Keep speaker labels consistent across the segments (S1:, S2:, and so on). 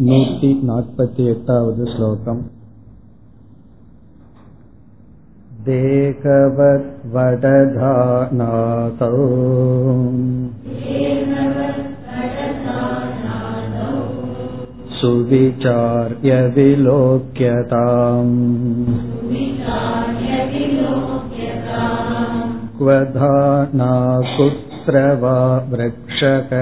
S1: नूति नापति एतावद् श्लोकम् देहवद्वडधानातौ सुविचार्य विलोक्यताम् क्वधाना कुत्र वा वृक्षक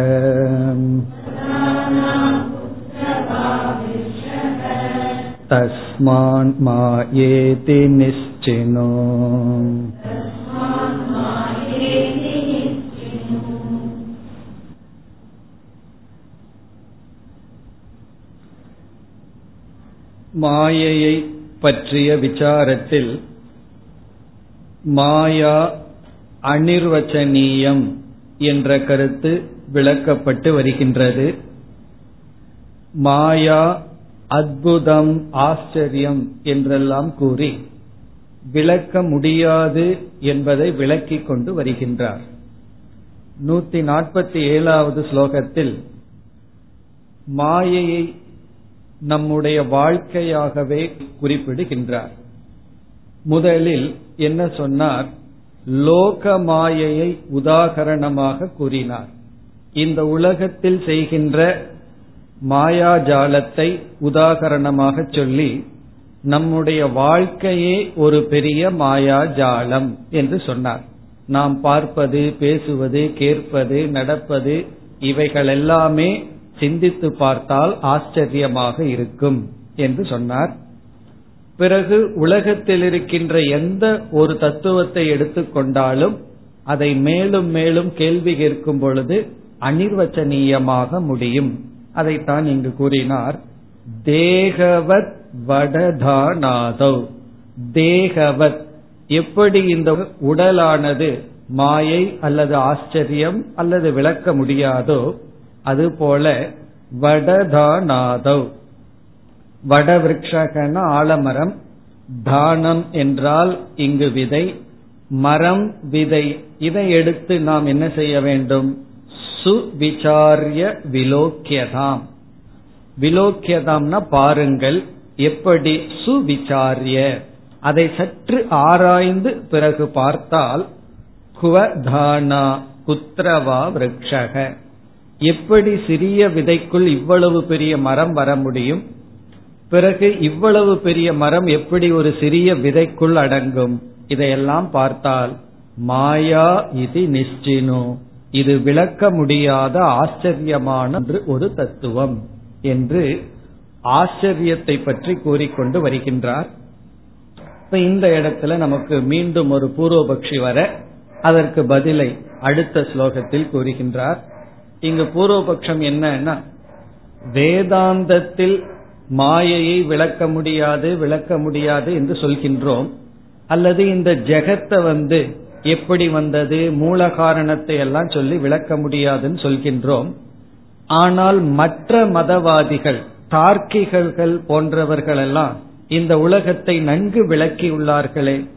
S1: तस्मान् मायेति निश्चिनो மாயையை பற்றிய விசாரத்தில் மாயா அனிர்வச்சனீயம் என்ற கருத்து விளக்கப்பட்டு வருகின்றது மாயா அத்புதம் ஆச்சரியம் என்றெல்லாம் கூறி விளக்க முடியாது என்பதை விளக்கிக் கொண்டு வருகின்றார். நூத்தி நாற்பத்தி ஏழாவது ஸ்லோகத்தில் மாயையை நம்முடைய வாழ்க்கையாகவே குறிப்பிடுகின்றார். முதலில் என்ன சொன்னார்? லோக மாயையை உதாகரணமாக கூறினார். இந்த உலகத்தில் செய்கின்ற மாயாஜாலத்தை உதாகரணமாக சொல்லி நம்முடைய வாழ்க்கையே ஒரு பெரிய மாயாஜாலம் என்று சொன்னார். நாம் பார்ப்பது பேசுவது கேட்பது நடப்பது இவைகள் எல்லாமே சிந்தித்து பார்த்தால் ஆச்சரியமாக இருக்கும் என்று சொன்னார். பிறகு உலகத்தில் இருக்கின்ற எந்த ஒரு தத்துவத்தை எடுத்துக்கொண்டாலும் அதை மேலும் மேலும் கேள்வி கேட்கும் பொழுது அனிர்வச்சனீயமாக முடியும். அதைத்தான் இங்கு கூறினார். தேகவத் வடதானாதவ். தேகவத் எப்படி இந்த உடலானது மாயை அல்லது ஆச்சரியம் அல்லது விளக்க முடியாதோ அதுபோல வடதானாதவ். வடவிருஷகன ஆலமரம். தானம் என்றால் இங்கு விதை. மரம் விதை. இதை எடுத்து நாம் என்ன செய்ய வேண்டும்? சுவிசாரிய விலோக்கியதாம். விலோக்கியதாம்னா பாருங்கள் எப்படி சுவிசாரிய. அதை சற்று ஆராய்ந்து பிறகு பார்த்தால் குவதானா குத்ரவா விரக்ஷக. எப்படி சிறிய விதைக்குள் இவ்வளவு பெரிய மரம் வர முடியும்? பிறகு இவ்வளவு பெரிய மரம் எப்படி ஒரு சிறிய விதைக்குள் அடங்கும்? இதையெல்லாம் பார்த்தால் மாயா இது நிச்சினு இது விளக்க முடியாத ஆச்சரியமான ஒரு தத்துவம் என்று ஆச்சரியத்தை பற்றி கூறிக்கொண்டு வருகின்றார். இப்ப இந்த இடத்துல நமக்கு மீண்டும் ஒரு பூர்வபக்ஷி வர அதற்கு பதிலை அடுத்த ஸ்லோகத்தில் கூறுகின்றார். இங்கு பூர்வபக்ஷம் என்னன்னா வேதாந்தத்தில் மாயையை விளக்க முடியாது விளக்க முடியாது என்று சொல்கின்றோம். அல்லது இந்த ஜெகத்தை வந்து எப்படி வந்தது மூல காரணத்தை எல்லாம் சொல்லி விளக்க முடியாதுன்னு சொல்கின்றோம். ஆனால் மற்ற மதவாதிகள் தார்க்கிகர்கள் போன்றவர்கள் எல்லாம் இந்த உலகத்தை நன்கு விளக்கியுள்ளார்களே.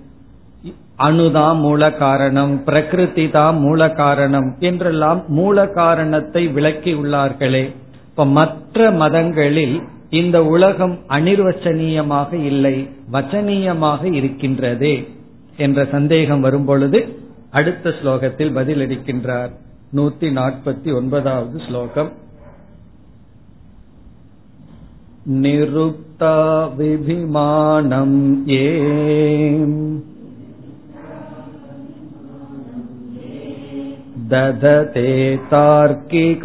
S1: அணுதான் மூல காரணம் பிரகிருதி தான் மூல காரணம் என்றெல்லாம் மூல காரணத்தை விளக்கியுள்ளார்களே. இப்ப மற்ற மதங்களில் இந்த உலகம் அனிர்வச்சனீயமாக இல்லை வச்சனீயமாக இருக்கின்றதே. என்ற சந்தேகம் வரும்பொழுது அடுத்த ஸ்லோகத்தில் பதிலளிக்கின்றார் நூத்தி நாற்பத்தி ஒன்பதாவது ஸ்லோகம் நிருக்தா விபிமானம் ஏ दधते तार्किकादयः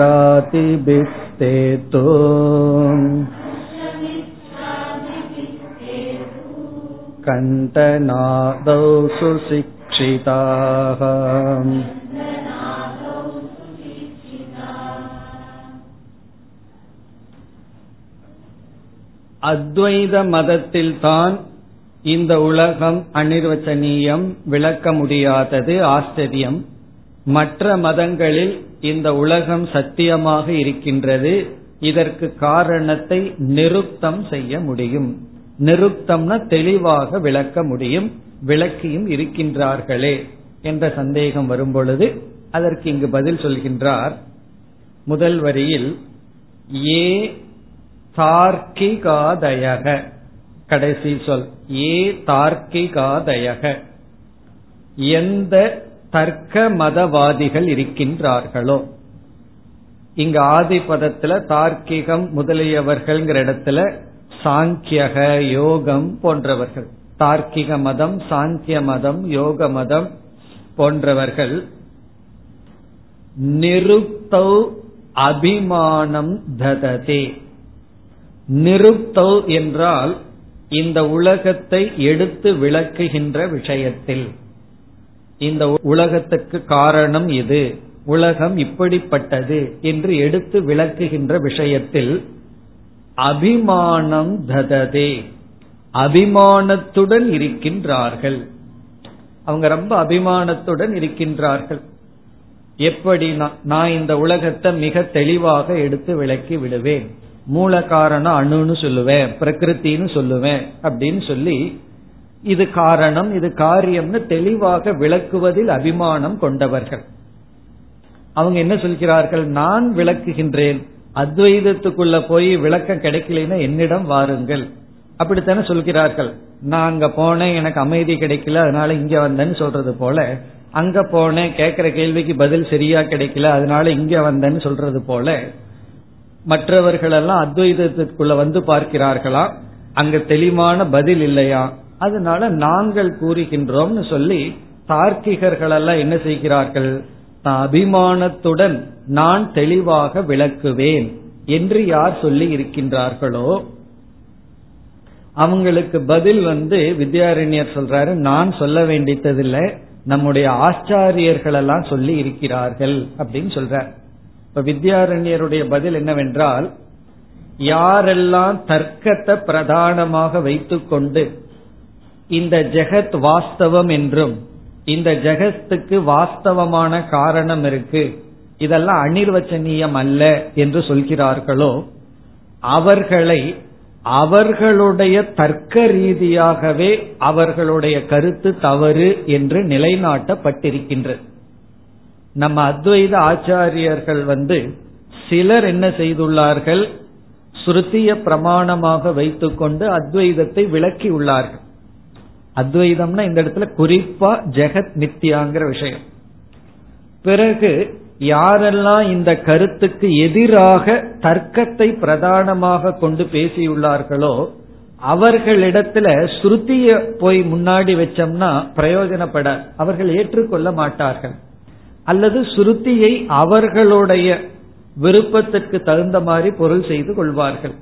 S1: हर्षमिश्रातिभिस्ते तु कण्ठनादौ सुशिक्षिताः அத்வைத மதத்தில்தான் இந்த உலகம் அனிர்வச்சனீயம் விளக்க முடியாதது ஆச்சரியம் மற்ற மதங்களில் இந்த உலகம் சத்தியமாக இருக்கின்றது. இதற்கு காரணத்தை நிருப்தம் செய்ய முடியும். நிருப்தம்னா தெளிவாக விளக்க முடியும். விளக்கியும் இருக்கின்றார்களே என்ற சந்தேகம் வரும்பொழுது அதற்கு இங்கு பதில் சொல்கின்றார். முதல் வரியில் ஏ தார்க்கிகாதயக. கடைசி சொல் ஏ தார்க்கிகாதயக. எந்த தர்க்க மதவாதிகள் இருக்கின்றார்களோ? இங்க ஆதி பதத்துல தார்க்கிகம் முதலியவர்கள்ங்கிற இடத்துல சாங்கியக யோகம் போன்றவர்கள். தார்க்கிக மதம் சாங்கிய மதம் யோக மதம் போன்றவர்கள் நிருப்தௌ அபிமானம் தததே. நிருப்தௌ என்றால் இந்த உலகத்தை எடுத்து விளக்குகின்ற விஷயத்தில். இந்த உலகத்துக்கு காரணம் இது. உலகம் இப்படிப்பட்டது என்று எடுத்து விளக்குகின்ற விஷயத்தில் அபிமானம் தததே. அபிமானத்துடன் இருக்கின்றார்கள். அவங்க ரொம்ப அபிமானத்துடன் இருக்கின்றார்கள். எப்படி நான் இந்த உலகத்தை மிக தெளிவாக எடுத்து விளக்கி விடுவேன். மூல காரணம் அணுன்னு சொல்லுவேன் பிரகிருத்தின்னு சொல்லுவேன் அப்படின்னு சொல்லி இது காரணம் இது காரியம்னு தெளிவாக விளக்குவதில் அபிமானம் கொண்டவர்கள். அவங்க என்ன சொல்கிறார்கள்? நான் விளக்குகின்றேன். அத்வைதத்துக்குள்ள போய் விளக்கம் கிடைக்கலன்னா என்னிடம் வாருங்கள். அப்படித்தானே சொல்கிறார்கள். நான் அங்க போனேன் எனக்கு அமைதி கிடைக்கல அதனால இங்க வந்தேன்னு சொல்றது போல அங்க போனேன் கேட்கிற கேள்விக்கு பதில் சரியா கிடைக்கல அதனால இங்க வந்தேன்னு சொல்றது போல மற்றவர்கள் எல்லாம் அத்வைதத்திற்குள்ள வந்து பார்க்கிறார்களா? அங்க தெளிவான பதில் இல்லையா? அதனால நாங்கள் கூறுகின்றோம்னு சொல்லி தார்க்கிகர்கள் எல்லாம் என்ன செய்கிறார்கள்? அபிமானத்துடன் நான் தெளிவாக விளக்குவேன் என்று யார் சொல்லி இருக்கின்றார்களோ அவங்களுக்கு பதில் வந்து வித்யாரண்யர் சொல்றாரு நான் சொல்ல வேண்டியதில்லை நம்முடைய ஆச்சாரியர்கள் எல்லாம் சொல்லி இருக்கிறார்கள் அப்படின்னு சொல்ற இப்ப வித்யாரண்யருடைய பதில் என்னவென்றால் யாரெல்லாம் தர்க்கத்தை பிரதானமாக வைத்துக்கொண்டு இந்த ஜெகத் வாஸ்தவம் என்றும் இந்த ஜெகத்துக்கு வாஸ்தவமான காரணம் இருக்கு இதெல்லாம் அனிர்வச்சனீயம் அல்ல என்று சொல்கிறார்களோ அவர்களை அவர்களுடைய தர்க்க ரீதியாகவே அவர்களுடைய கருத்து தவறு என்று நிலைநாட்டப்பட்டிருக்கின்றது. நம்ம அத்வைத ஆச்சாரியர்கள் வந்து சிலர் என்ன செய்துள்ளார்கள் ஸ்ருதிய பிரமாணமாக வைத்துக்கொண்டு அத்வைதத்தை விளக்கியுள்ளார்கள். அத்வைதம்னா இந்த இடத்துல குறிப்பா ஜெகத் நித்யாங்கிற விஷயம். பிறகு யாரெல்லாம் இந்த கருத்துக்கு எதிராக தர்க்கத்தை பிரதானமாக கொண்டு பேசியுள்ளார்களோ அவர்களிடத்துல ஸ்ருதிய போய் முன்னாடி வச்சோம்னா பிரயோஜனப்பட அவர்கள் ஏற்றுக்கொள்ள மாட்டார்கள். அல்லது ஸ்ருதியை அவர்களுடைய விருப்பத்திற்கு தகுந்த மாதிரி பொருள் செய்து கொள்வார்கள்.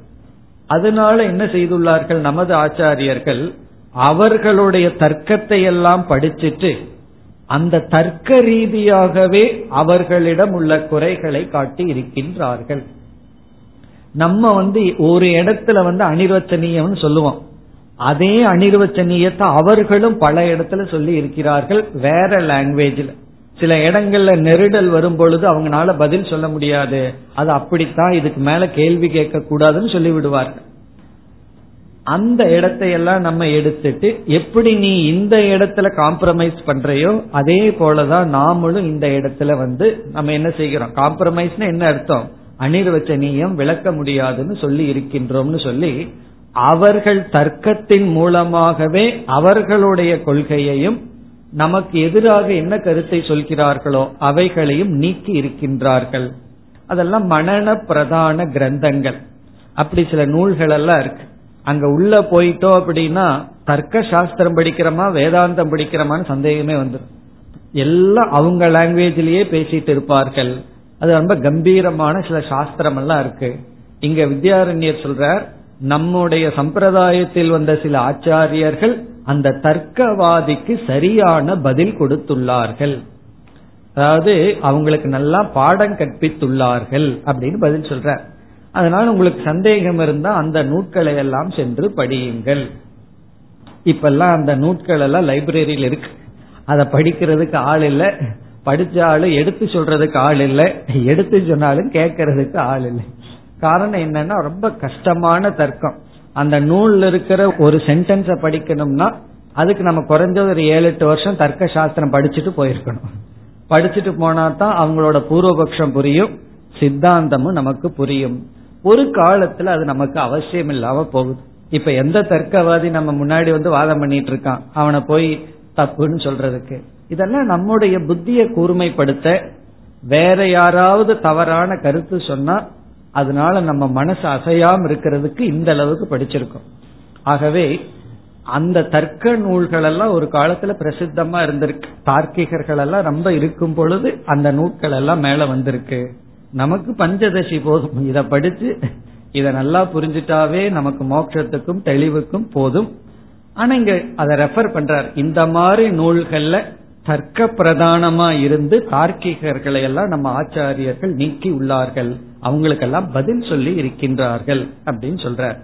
S1: அதனால என்ன செய்துள்ளார்கள்? நமது ஆச்சாரியர்கள் அவர்களுடைய தர்க்கத்தை எல்லாம் படிச்சிட்டு அந்த தர்க்க ரீதியாகவே அவர்களிடம் உள்ள குறைகளை காட்டி இருக்கின்றார்கள். நம்ம வந்து ஒரு இடத்துல வந்து அனிர்வச்சனீயம்னு சொல்லுவோம். அதே அனிர்வச்சனீயத்தை அவர்களும் பல இடத்துல சொல்லி இருக்கிறார்கள் வேற லாங்குவேஜில் சில இடங்கள்ல நெருடல் வரும் பொழுது அவங்களால பதில் சொல்ல முடியாது. அது அப்படித்தான் இதுக்கு மேல கேள்வி கேட்க கூடாதுன்னு சொல்லி விடுவார்கள் அந்த இடத்தையெல்லாம் நம்ம எடுத்துட்டு எப்படி நீ இந்த இடத்துல காம்ப்ரமைஸ் பண்றையோ அதே போலதான் நாமளும் இந்த இடத்துல வந்து நம்ம என்ன செய்கிறோம்? காம்ப்ரமைஸ்னு என்ன அர்த்தம்? அனிர்வச்சனீயம் விளக்க முடியாதுன்னு சொல்லி இருக்கின்றோம்னு சொல்லி அவர்கள் தர்க்கத்தின் மூலமாகவே அவர்களுடைய கொள்கையையும் நமக்கு எதிராக என்ன கருத்தை சொல்கிறார்களோ அவைகளையும் நீக்கி இருக்கின்றார்கள். அதெல்லாம் மனன பிரதான கிரந்தங்கள். அப்படி சில நூல்கள் எல்லாம் இருக்கு. அங்க உள்ள போயிட்டோம் அப்படின்னா தர்க்க சாஸ்திரம் படிக்கிறோமா வேதாந்தம் படிக்கிறோமான்னு சந்தேகமே வந்துடும் எல்லாம் அவங்க லாங்குவேஜ்லயே பேசிட்டு இருப்பார்கள். அது ரொம்ப கம்பீரமான சில சாஸ்திரம் எல்லாம் இருக்கு. இங்க வித்யாரண்யர் சொல்றார் நம்முடைய சம்பிரதாயத்தில் வந்த சில ஆச்சாரியர்கள் அந்த தர்க்கவாதிக்கு சரியான பதில் கொடுத்துள்ளார்கள். அதாவது அவங்களுக்கு நல்லா பாடம் கற்பித்துள்ளார்கள் அப்படின்னு பதில் சொல்றார். அதனால உங்களுக்கு சந்தேகம் இருந்தா அந்த நூட்களை எல்லாம் சென்று படியுங்கள். இப்பெல்லாம் அந்த நூட்கள் எல்லாம் லைப்ரரியில் இருக்கு. அதை படிக்கிறதுக்கு ஆள் இல்லை. படிச்ச ஆளு எடுத்து சொல்றதுக்கு ஆள் இல்லை. எடுத்து சொன்னாலும் கேட்கறதுக்கு ஆள் இல்லை. காரணம் என்னன்னா ரொம்ப கஷ்டமான தர்க்கம். அந்த நூல்ல இருக்கிற ஒரு சென்டென்ஸ படிக்கணும்னா அதுக்கு நம்ம குறைஞ்சது ஒரு ஏழு எட்டு வருஷம் தர்க்க சாஸ்திரம் படிச்சுட்டு போயிருக்கணும். படிச்சுட்டு போனா தான் அவங்களோட பூர்வபக்ஷம் புரியும். சித்தாந்தமும் நமக்கு புரியும். ஒரு காலத்துல அது நமக்கு அவசியம் இல்லாம போகுது. இப்ப எந்த தர்க்கவாதி நம்ம முன்னாடி வந்து வாதம் பண்ணிட்டு இருக்கான் அவனை போய் தப்புன்னு சொல்றதுக்கு. இதெல்லாம் நம்முடைய புத்தியை கூர்மைப்படுத்த வேற யாராவது தவறான கருத்து சொன்னா அதனால நம்ம மனசு அசையாம இருக்கிறதுக்கு இந்த அளவுக்கு படிச்சிருக்கோம். ஆகவே அந்த தர்க்க நூல்கள் எல்லாம் ஒரு காலத்துல பிரசித்தமா இருந்திருக்கு. தார்க்கிகர்கள் எல்லாம் ரொம்ப இருக்கும் பொழுது அந்த நூல்கள் எல்லாம் மேல வந்திருக்கு. நமக்கு பஞ்சதசி போதும். இத படிச்சு இத நல்லா புரிஞ்சுட்டாவே நமக்கு மோட்சத்துக்கும் தெளிவுக்கும் போதும். ஆனா இங்க அதை ரெஃபர் பண்றார். இந்த மாதிரி நூல்கள்ல தர்க்க பிரதானமா இருந்து தார்க்கிகர்களை எல்லாம் நம்ம ஆச்சாரியர்கள் நீக்கி உள்ளார்கள். அவங்களுக்கெல்லாம் பதில் சொல்லி இருக்கின்றார்கள் அப்படின்னு சொல்றார்.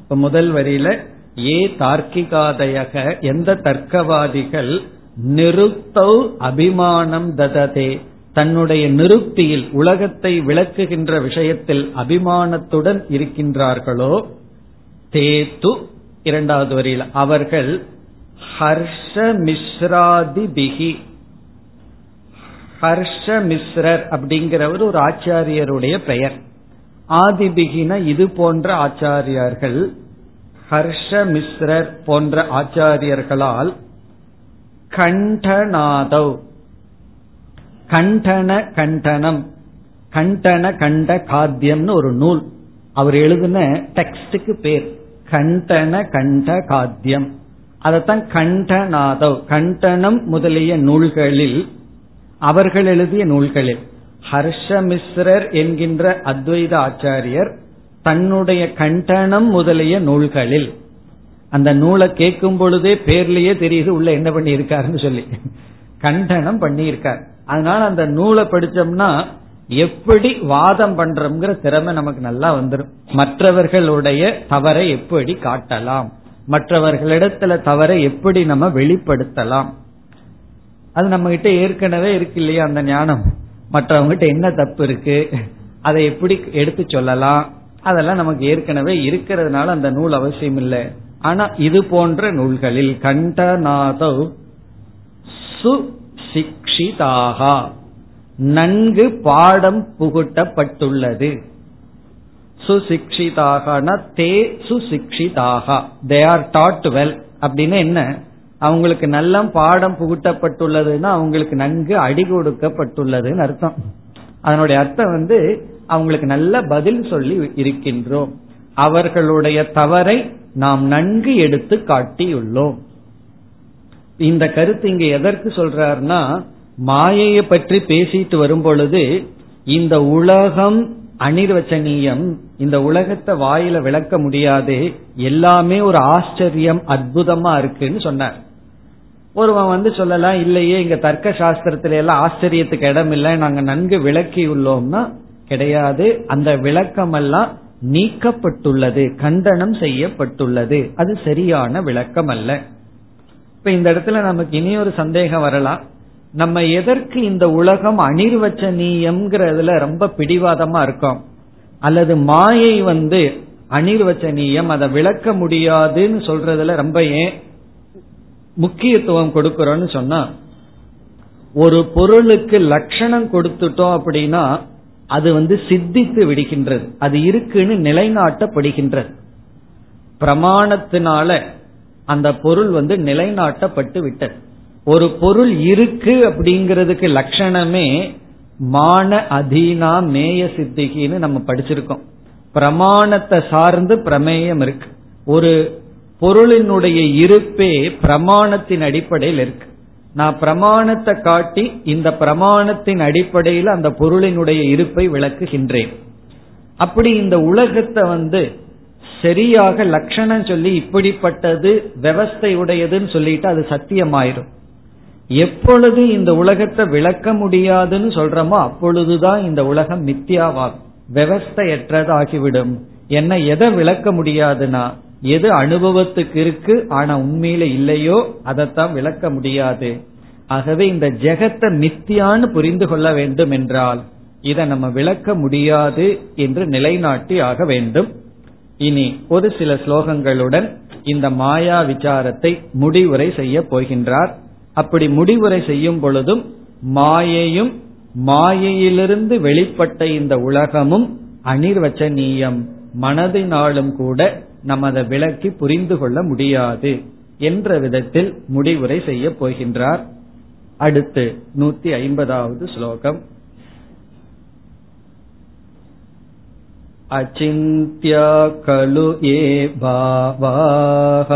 S1: இப்ப முதல் வரியில ஏ தார்க்கிகாதயக எந்த தர்க்கவாதிகள் நிருத்தௌ அபிமானம் தததே. தன்னுடைய நிருப்தியில் உலகத்தை விளக்குகின்ற விஷயத்தில் அபிமானத்துடன் இருக்கின்றார்களோ? தேத்து இரண்டாவது வரியில் அவர்கள் ஹர்ஷ மிஸ்ராதி பிகி ஹர்ஷ மிஸ்ரர் அப்படிங்கிறவர் ஒரு ஆச்சாரியருடைய பெயர். ஆதிபிகின இது போன்ற ஆச்சாரியர்கள் ஹர்ஷ மிஸ்ரர் போன்ற ஆச்சாரியர்களால் கண்டநாதவ் கண்டன கண்டனம். கண்டன கண்ட காத்தியம்னு ஒரு நூல். அவர் எழுதின டெக்ஸ்டுக்கு பேர். கண்டன கண்ட காத்தியம். அதைத்தான் கண்டநாதவ் கண்டனம் முதலிய நூல்களில் அவர்கள் எழுதிய நூல்களில் ஹர்ஷமிஸ்ரர் என்கின்ற அத்வைத ஆச்சாரியர் தன்னுடைய கண்டனம் முதலிய நூல்களில் அந்த நூலை கேட்கும் பொழுதே பேர்லயே தெரியுது உள்ள என்ன பண்ணி இருக்காருன்னு சொல்லி. கண்டனம் பண்ணியிருக்கார். அதனால அந்த நூலை படிச்சோம்னா எப்படி வாதம் பண்றோம்ங்கிற திறமை நமக்கு நல்லா வந்துடும் மற்றவர்களுடைய தவறை எப்படி காட்டலாம்? மற்றவர்களிடத்துல தவறை எப்படி நம்ம வெளிப்படுத்தலாம்? அது நம்ம கிட்ட ஏற்கனவே இருக்கு இல்லையா அந்த ஞானம்? மற்றவங்க கிட்ட என்ன தப்பு இருக்கு? அதை எப்படி எடுத்து சொல்லலாம்? அதெல்லாம் நமக்கு ஏற்கனவே இருக்கிறதுனால அந்த நூல் அவசியம் இல்லை. ஆனா இது போன்ற நூல்களில் கண்டநாதவ் சுசிக்ஷிதாகா நன்கு பாடம் புகுட்டப்பட்டுள்ளது. சுசிக்ஷிதாக தே சுசிக்ஷிதாகா. தே ஆர் டாட் வெல் அப்படின்னு என்ன? அவங்களுக்கு நல்ல பாடம் புகுட்டப்பட்டுள்ளதுன்னா அவங்களுக்கு நன்கு அடி கொடுக்கப்பட்டுள்ளதுன்னு அர்த்தம். அதனுடைய அர்த்தம் வந்து அவங்களுக்கு நல்ல பதில் சொல்லி இருக்கின்றோம். அவர்களுடைய தவறை நாம் நன்கு எடுத்து காட்டியுள்ளோம். இந்த கருத்து இங்க எதற்கு சொல்றாருன்னா மாயையை பற்றி பேசிட்டு வரும் பொழுது இந்த உலகம் அனிர்வச்சனீயம் இந்த உலகத்தை வாயில விளக்க முடியாது எல்லாமே ஒரு ஆச்சரியம் அற்புதமா இருக்குன்னு சொன்னார். ஒருவன் வந்து சொல்லலாம் இல்லையே இங்க தர்க்க சாஸ்திரத்துல எல்லாம் ஆச்சரியத்துக்கு இடம் இல்லை நாங்க நன்கு விளக்கியுள்ளோம்னா கிடையாது. அந்த விளக்கம் எல்லாம் நீக்கப்பட்டுள்ளது கண்டனம் செய்யப்பட்டுள்ளது. அது சரியான விளக்கம் அல்ல இப்ப இந்த இடத்துல நமக்கு இனி ஒரு சந்தேகம் வரலாம். நம்ம எதற்கு இந்த உலகம் அனிர்வச்சனீயம்ங்கிறதுல ரொம்ப பிடிவாதமா இருக்கோம். அல்லது மாயை வந்து அனிர்வச்சனீயம் அதை விளக்க முடியாதுன்னு சொல்றதுல ரொம்ப ஏன் முக்கியத்துவம் கொடுக்கிறோம்னு சொன்னா ஒரு பொருளுக்கு லட்சணம் கொடுத்துட்டோம் அப்படின்னா அது வந்து சித்தித்து விடுகின்றது. அது இருக்குன்னு நிலைநாட்டப்படுகின்றது. பிரமாணத்தினால அந்த பொருள் வந்து நிலைநாட்டப்பட்டு விட்டது. ஒரு பொருள் இருக்கு அப்படிங்கிறதுக்கு லட்சணமே மான அதீனா மேய சித்திகின்னு நம்ம படிச்சிருக்கோம். பிரமாணத்தை சார்ந்து பிரமேயம் இருக்கு. ஒரு பொருளினுடைய இருப்பே பிரமாணத்தின் அடிப்படையில் இருக்கு. நான் பிரமாணத்தை காட்டி இந்த பிரமாணத்தின் அடிப்படையில் அந்த பொருளினுடைய இருப்பை விளக்குகின்றேன். அப்படி இந்த உலகத்தை வந்து சரியாக லட்சணம் சொல்லி இப்படிப்பட்டது விவஸ்தையுடையதுன்னு சொல்லிட்டு அது சத்தியமாயிரும். எப்பொழுது இந்த உலகத்தை விளக்க முடியாதுன்னு சொல்றோமோ அப்பொழுதுதான் இந்த உலகம் மித்தியாவாகும். விவஸ்தையற்றதாகிவிடும். என்ன எதை விளக்க முடியாதுன்னா எது அனுபவத்துக்கு இருக்கு ஆனா உண்மையில இல்லையோ அதைத்தான் விளக்க முடியாது. ஆகவே இந்த ஜெகத்தை மித்தியான்னு புரிந்து கொள்ள வேண்டும் என்றால் இதை நம்ம விளக்க முடியாது என்று நிலைநாட்டி ஆக வேண்டும். இனி ஒரு சில ஸ்லோகங்களுடன் இந்த மாயா விசாரத்தை முடிவுரை செய்ய போகின்றார். அப்படி முடிவுரை செய்யும் பொழுதும் மாயையும் மாயையிலிருந்து வெளிப்பட்ட இந்த உலகமும் அனிர்வச்சனீயம் மனதினாலும் கூட நமது விளக்கி புரிந்து கொள்ள முடியாது என்ற விதத்தில் முடிவுரை செய்ய போகின்றார் அடுத்து நூத்தி ஐம்பதாவது ஸ்லோகம் अचिन्त्या खलु ये भावाः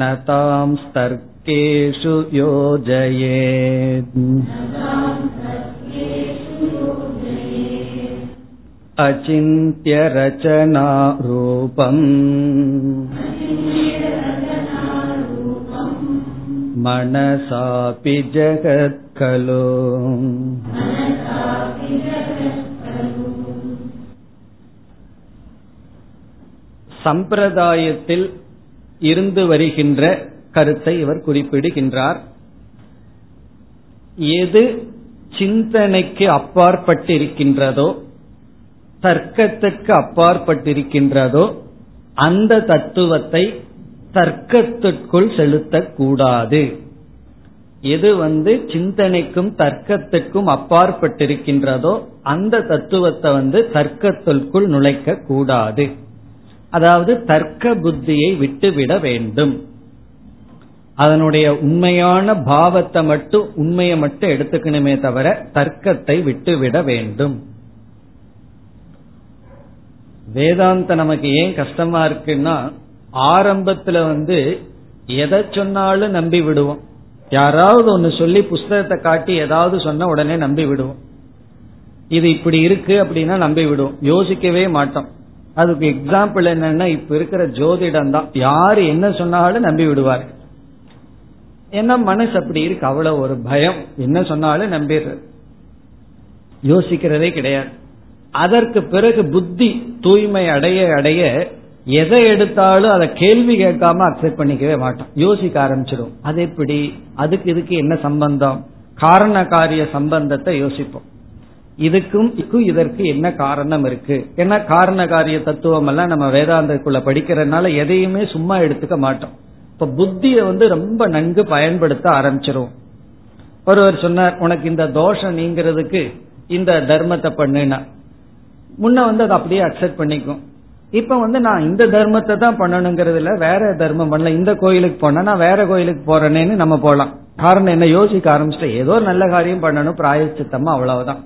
S1: न तांस्तर्केषु योजयेत् अचिन्त्यरचनारूपम् मनसापि जगत् खलु சம்பிரதாயத்தில் இருந்து வருகின்ற கருத்தை இவர் குறிப்பிடுகின்றார். எது சிந்தனைக்கு அப்பாற்பட்டிருக்கின்றதோ தர்க்கத்துக்கு அப்பாற்பட்டிருக்கின்றதோ அந்த தத்துவத்தை தர்க்கத்திற்குள் செலுத்தக்கூடாது. எது வந்து சிந்தனைக்கும் தர்க்கத்துக்கும் அப்பாற்பட்டிருக்கின்றதோ அந்த தத்துவத்தை வந்து தர்க்கத்திற்குள் நுழைக்க கூடாது அதாவது தர்க்க புத்தியை விட்டுவிட வேண்டும். அதனுடைய உண்மையான பாவத்தை மட்டும் உண்மையை மட்டும் எடுத்துக்கணுமே தவிர தர்க்கத்தை விட்டுவிட வேண்டும். வேதாந்த நமக்கு ஏன் கஷ்டமா இருக்குன்னா ஆரம்பத்துல வந்து எதை சொன்னாலும் நம்பி விடுவோம். யாராவது ஒன்னு சொல்லி புஸ்தகத்தை காட்டி ஏதாவது சொன்ன உடனே நம்பி விடுவோம். இது இப்படி இருக்கு அப்படின்னா நம்பி விடுவோம். யோசிக்கவே மாட்டோம். அதுக்கு எக்ஸாம்பிள் என்னன்னா இப்ப இருக்கிற ஜோதிடம் தான் யாரு என்ன சொன்னாலும் நம்பி விடுவார். ஏன்னா மனசு அப்படி இருக்கு. அவ்வளவு ஒரு பயம். என்ன சொன்னாலும் நம்பிடுறது. யோசிக்கிறதே கிடையாது. அதற்கு பிறகு புத்தி தூய்மை அடைய அடைய எதை எடுத்தாலும் அதை கேள்வி கேட்காம அக்செப்ட் பண்ணிக்கவே மாட்டோம். யோசிக்க ஆரம்பிச்சிடும் அது எப்படி? அதுக்கு இதுக்கு என்ன சம்பந்தம்? காரண காரிய சம்பந்தத்தை யோசிப்போம். இதுக்கும் இதற்கு என்ன காரணம் இருக்கு? ஏன்னா காரண காரிய தத்துவம் எல்லாம் நம்ம வேதாந்தக்குள்ள படிக்கிறதுனால எதையுமே சும்மா எடுத்துக்க மாட்டோம். இப்ப புத்திய வந்து ரொம்ப நன்கு பயன்படுத்த ஆரம்பிச்சிடும் ஒருவர் சொன்னார் உனக்கு இந்த தோஷம் நீங்கிறதுக்கு இந்த தர்மத்தை பண்ணுனா. முன்ன வந்து அதை அப்படியே அக்செப்ட் பண்ணிக்கும் இப்ப வந்து நான் இந்த தர்மத்தை தான் பண்ணணுங்கிறதுல வேற தர்மம் பண்ணல. இந்த கோயிலுக்கு போனா நான் வேற கோயிலுக்கு போறேனேன்னு நம்ம போலாம். காரணம் என்ன? யோசிக்க ஆரம்பிச்சுட்டு ஏதோ நல்ல காரியம் பண்ணணும் பிராயச்சித்தமா அவ்வளவுதான்.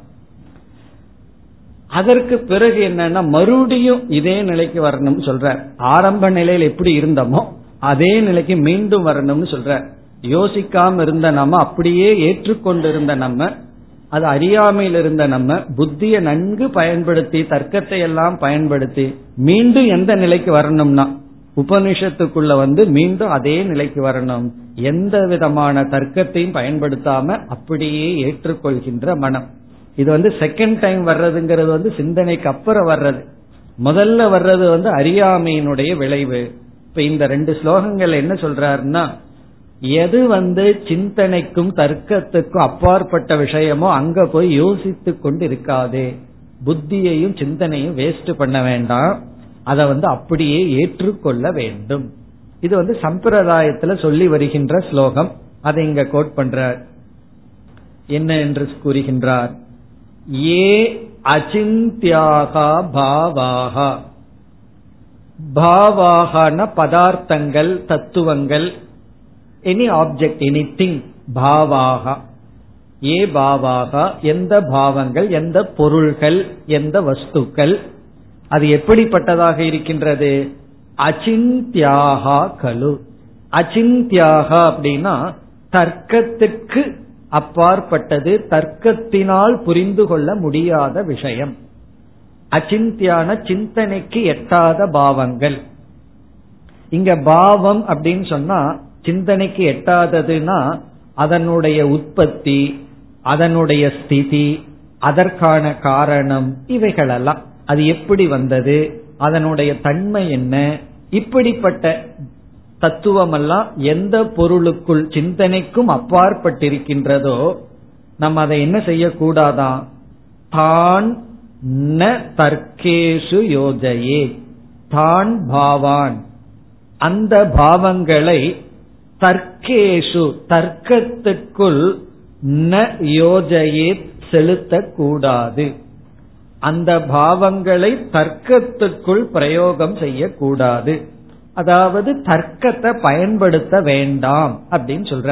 S1: அதற்கு பிறகு என்னன்னா மறுபடியும் இதே நிலைக்கு வரணும்னு சொல்ற ஆரம்ப நிலையில் எப்படி இருந்தோமோ அதே நிலைக்கு மீண்டும் வரணும்னு சொல்ற யோசிக்காம இருந்த நம்ம அப்படியே ஏற்றுக்கொண்டிருந்த நம்ம அது அறியாமையில் இருந்த நம்ம புத்தியை நன்கு பயன்படுத்தி தர்க்கத்தை எல்லாம் பயன்படுத்தி மீண்டும் எந்த நிலைக்கு வரணும்னா உபனிஷத்துக்குள்ள வந்து மீண்டும் அதே நிலைக்கு வரணும். எந்த விதமான தர்க்கத்தையும் பயன்படுத்தாம அப்படியே ஏற்றுக்கொள்கின்ற மனம். இது வந்து செகண்ட் டைம் வர்றதுங்கிறது வந்து சிந்தனைக்கு அப்புறம் வர்றது. முதல்ல வர்றது வந்து அறியாமையினுடைய விளைவு. இப்ப இந்த ரெண்டு ஸ்லோகங்கள் என்ன சொல்றாருன்னா எது வந்து சிந்தனைக்கும் தர்க்கத்துக்கும் அப்பாற்பட்ட விஷயமோ அங்க போய் யோசித்து கொண்டு இருக்காது புத்தியையும் சிந்தனையும் வேஸ்ட் பண்ண வேண்டாம். அதை வந்து அப்படியே ஏற்றுக்கொள்ள வேண்டும். இது வந்து சம்பிரதாயத்துல சொல்லி வருகின்ற ஸ்லோகம். அதை இங்க கோட் பண்றார். என்ன என்று கூறுகின்றார்? ஏ அச்சிந்தியாகா பாவாகா. பாவாகன பதார்த்தங்கள் தத்துவங்கள் எனி ஆப்ஜெக்ட் எனி திங் பாவாகா. ஏ பாவாகா எந்த பாவங்கள் எந்த பொருள்கள் எந்த வஸ்துக்கள் அது எப்படிப்பட்டதாக இருக்கின்றது? அச்சிந்தியாகா கலு. அச்சிந்தியாகா அப்படின்னா தர்க்கத்துக்கு அப்பாற்பட்டது தர்க்கத்தினால் புரிந்து கொள்ள முடியாத விஷயம். அச்சிந்தியான சிந்தனைக்கு எட்டாத பாவங்கள். இங்க பாவம் அப்படின்னு சொன்னா சிந்தனைக்கு எட்டாததுன்னா அதனுடைய உற்பத்தி அதனுடைய ஸ்திதி அதற்கான காரணம் இவைகளெல்லாம். அது எப்படி வந்தது? அதனுடைய தன்மை என்ன? இப்படிப்பட்ட தத்துவம் எல்லாம் எந்த பொருளுக்குள் சிந்தனைக்கும் அப்பாற்பட்டிருக்கின்றதோ நம்ம அதை என்ன செய்யக்கூடாதான் தான் ந தர்க்கேஷு யோஜயே. தான் பாவான். அந்த பாவங்களை தர்க்கேஷு தர்க்கத்துக்குள் ந யோஜையே செலுத்தக்கூடாது. அந்த பாவங்களை தர்க்கத்துக்குள் பிரயோகம் செய்யக்கூடாது. அதாவது தர்க்கத்தை பயன்படுத்த வேண்டாம் அப்படின்னு சொல்ற.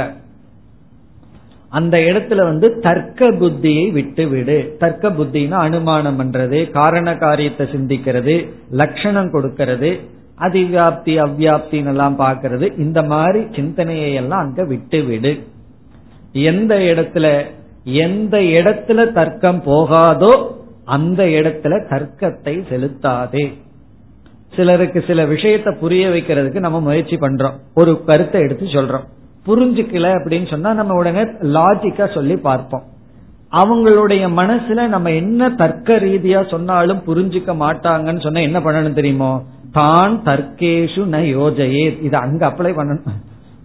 S1: அந்த இடத்துல வந்து தர்க்க புத்தியை விட்டு விடு தர்க்க புத்தினா அனுமானம் பண்றது காரண காரியத்தை சிந்திக்கிறது லட்சணம் கொடுக்கிறது அதிவியாப்தி அவ்வியாப்தின்னு எல்லாம் பாக்கிறது இந்த மாதிரி சிந்தனையை எல்லாம் அங்க விட்டு விடு எந்த இடத்துல எந்த இடத்துல தர்க்கம் போகாதோ அந்த இடத்துல தர்க்கத்தை செலுத்தாதே. சிலருக்கு சில விஷயத்த புரிய வைக்கிறதுக்கு நம்ம முயற்சி பண்றோம். ஒரு கருத்தை எடுத்து சொல்றோம். புரிஞ்சுக்கல அப்படின்னு சொன்னா நம்ம உடனே லாஜிக்கா சொல்லி பார்ப்போம். அவங்களுடைய மனசுல நம்ம என்ன தர்க்க ரீதியா சொன்னாலும் புரிஞ்சுக்க மாட்டாங்கன்னு சொன்னா என்ன பண்ணணும் தெரியுமோ? தான் தர்க்கேஷு ந யோஜையே இது அங்க அப்ளை பண்ணணும்.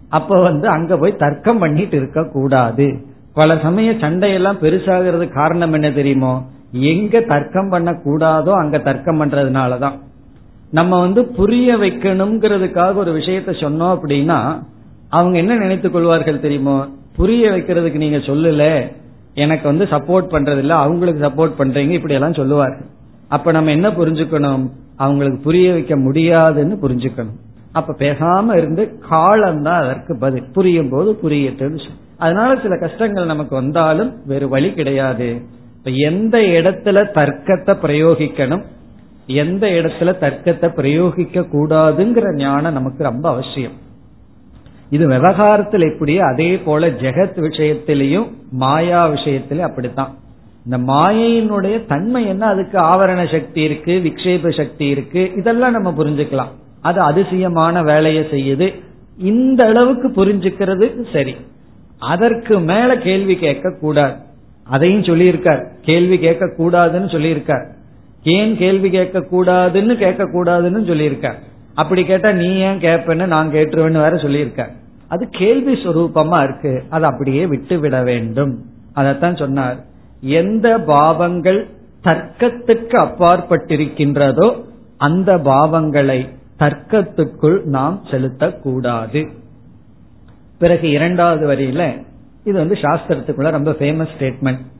S1: அப்ப வந்து அங்க போய் தர்க்கம் பண்ணிட்டு இருக்க கூடாது. பல சமய சண்டையெல்லாம் பெருசாகிறது காரணம் என்ன தெரியுமோ? எங்க தர்க்கம் பண்ண கூடாதோ அங்க தர்க்கம் பண்றதுனாலதான். நம்ம வந்து புரிய வைக்கணுங்கிறதுக்காக ஒரு விஷயத்த சொன்னோம் அப்படின்னா அவங்க என்ன நினைத்துக் கொள்வார்கள் தெரியுமோ? புரிய வைக்கிறதுக்கு நீங்க சொல்லல எனக்கு வந்து சப்போர்ட் பண்றது இல்ல அவங்களுக்கு சப்போர்ட் பண்றீங்க இப்படி எல்லாம் சொல்லுவார்கள். அப்ப நம்ம என்ன புரிஞ்சுக்கணும்? அவங்களுக்கு புரிய வைக்க முடியாதுன்னு புரிஞ்சுக்கணும். அப்ப பேசாம இருந்து காலம்தான் அதற்கு பதில். புரியும் போது புரியட்டுன்னு அதனால சில கஷ்டங்கள் நமக்கு வந்தாலும் வேறு வழி கிடையாது. இப்ப எந்த இடத்துல தர்க்கத்தை பிரயோகிக்கணும்? எந்த இடத்துல தர்க்கத்தை பிரயோகிக்க கூடாதுங்கிற ஞானம் நமக்கு ரொம்ப அவசியம். இது விவகாரத்தில் எப்படி அதே போல ஜெகத் விஷயத்திலையும் மாயா விஷயத்திலும் அப்படித்தான். இந்த மாயையினுடைய தன்மை என்ன? அதுக்கு ஆவரண சக்தி இருக்கு விக்ஷேப சக்தி இருக்கு. இதெல்லாம் நம்ம புரிஞ்சுக்கலாம். அது அதிசயமான வேலையை செய்யுது. இந்த அளவுக்கு புரிஞ்சுக்கிறது சரி. அதற்கு மேல கேள்வி கேட்க கூடாது அதையும் சொல்லியிருக்கார். கேள்வி கேட்க கூடாதுன்னு சொல்லியிருக்கார். ஏன் கேள்வி கேட்க கூடாதுன்னு கேட்க கூடாதுன்னு சொல்லியிருக்க. அப்படி கேட்டா நீ ஏன் கேட்பேன்னு நான் கேட்டுருவேன்னு வேற சொல்லியிருக்க. அது கேள்வி சுரூபமா இருக்கு. அதை அப்படியே விட்டு விட வேண்டும். அதத்தான் சொன்னார். எந்த பாவங்கள் தர்க்கத்துக்கு அப்பாற்பட்டிருக்கின்றதோ அந்த பாவங்களை தர்க்கத்துக்குள் நாம் செலுத்தக்கூடாது. பிறகு இரண்டாவது வரியில இது வந்து சாஸ்திரத்துக்குள்ள ரொம்ப ஃபேமஸ் ஸ்டேட்மெண்ட்